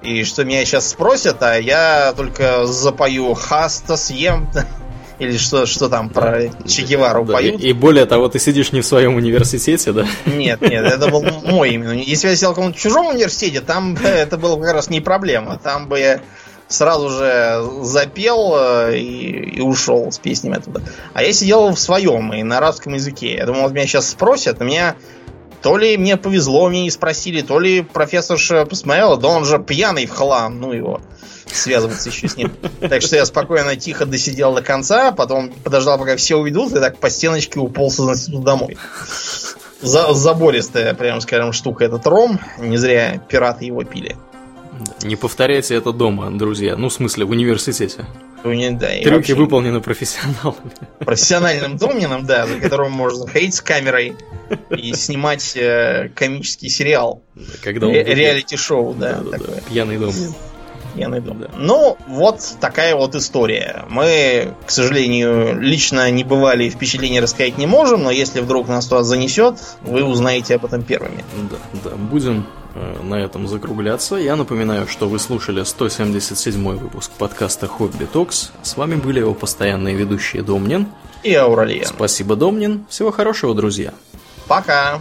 И что меня сейчас спросят, а я только запою «Хаста съем». <laughs> Или что, что там про Че Гевару да, поют. И, и более того, ты сидишь не в своем университете, да? Нет, нет, это был мой именно. Если я сидел в каком-то чужом университете, там это было как раз не проблема. Там бы я сразу же запел э, и, и ушел с песнями оттуда. А я сидел в своем и на арабском языке. Я думал, вот меня сейчас спросят, меня то ли мне повезло, мне не спросили, то ли профессорша посмотрела, да он же пьяный в хлам, ну его связываться еще с ним. Так что я спокойно, тихо досидел до конца, потом подождал, пока все уйдут, и так по стеночке уполз из института домой. За, забористая, прям скажем, штука этот ром. Не зря пираты его пили. Не повторяйте это дома, друзья. Ну, в смысле, в университете. Да, Трюки вообще... выполнены профессионалами. Профессиональным домнином, да, за которым можно ходить с камерой и снимать э, комический сериал. Когда Ре- реалити-шоу, да, да, да. Да. Пьяный домнин я найду. Да. Ну, вот такая вот история. Мы, к сожалению, лично не бывали, впечатления рассказать не можем, но если вдруг нас туда занесет, вы узнаете об этом первыми. Да, да, будем на этом закругляться. Я напоминаю, что вы слушали 177 выпуск подкаста Хобби Токс. С вами были его постоянные ведущие Домнин и Ауралия. Спасибо, Домнин. Всего хорошего, друзья. Пока.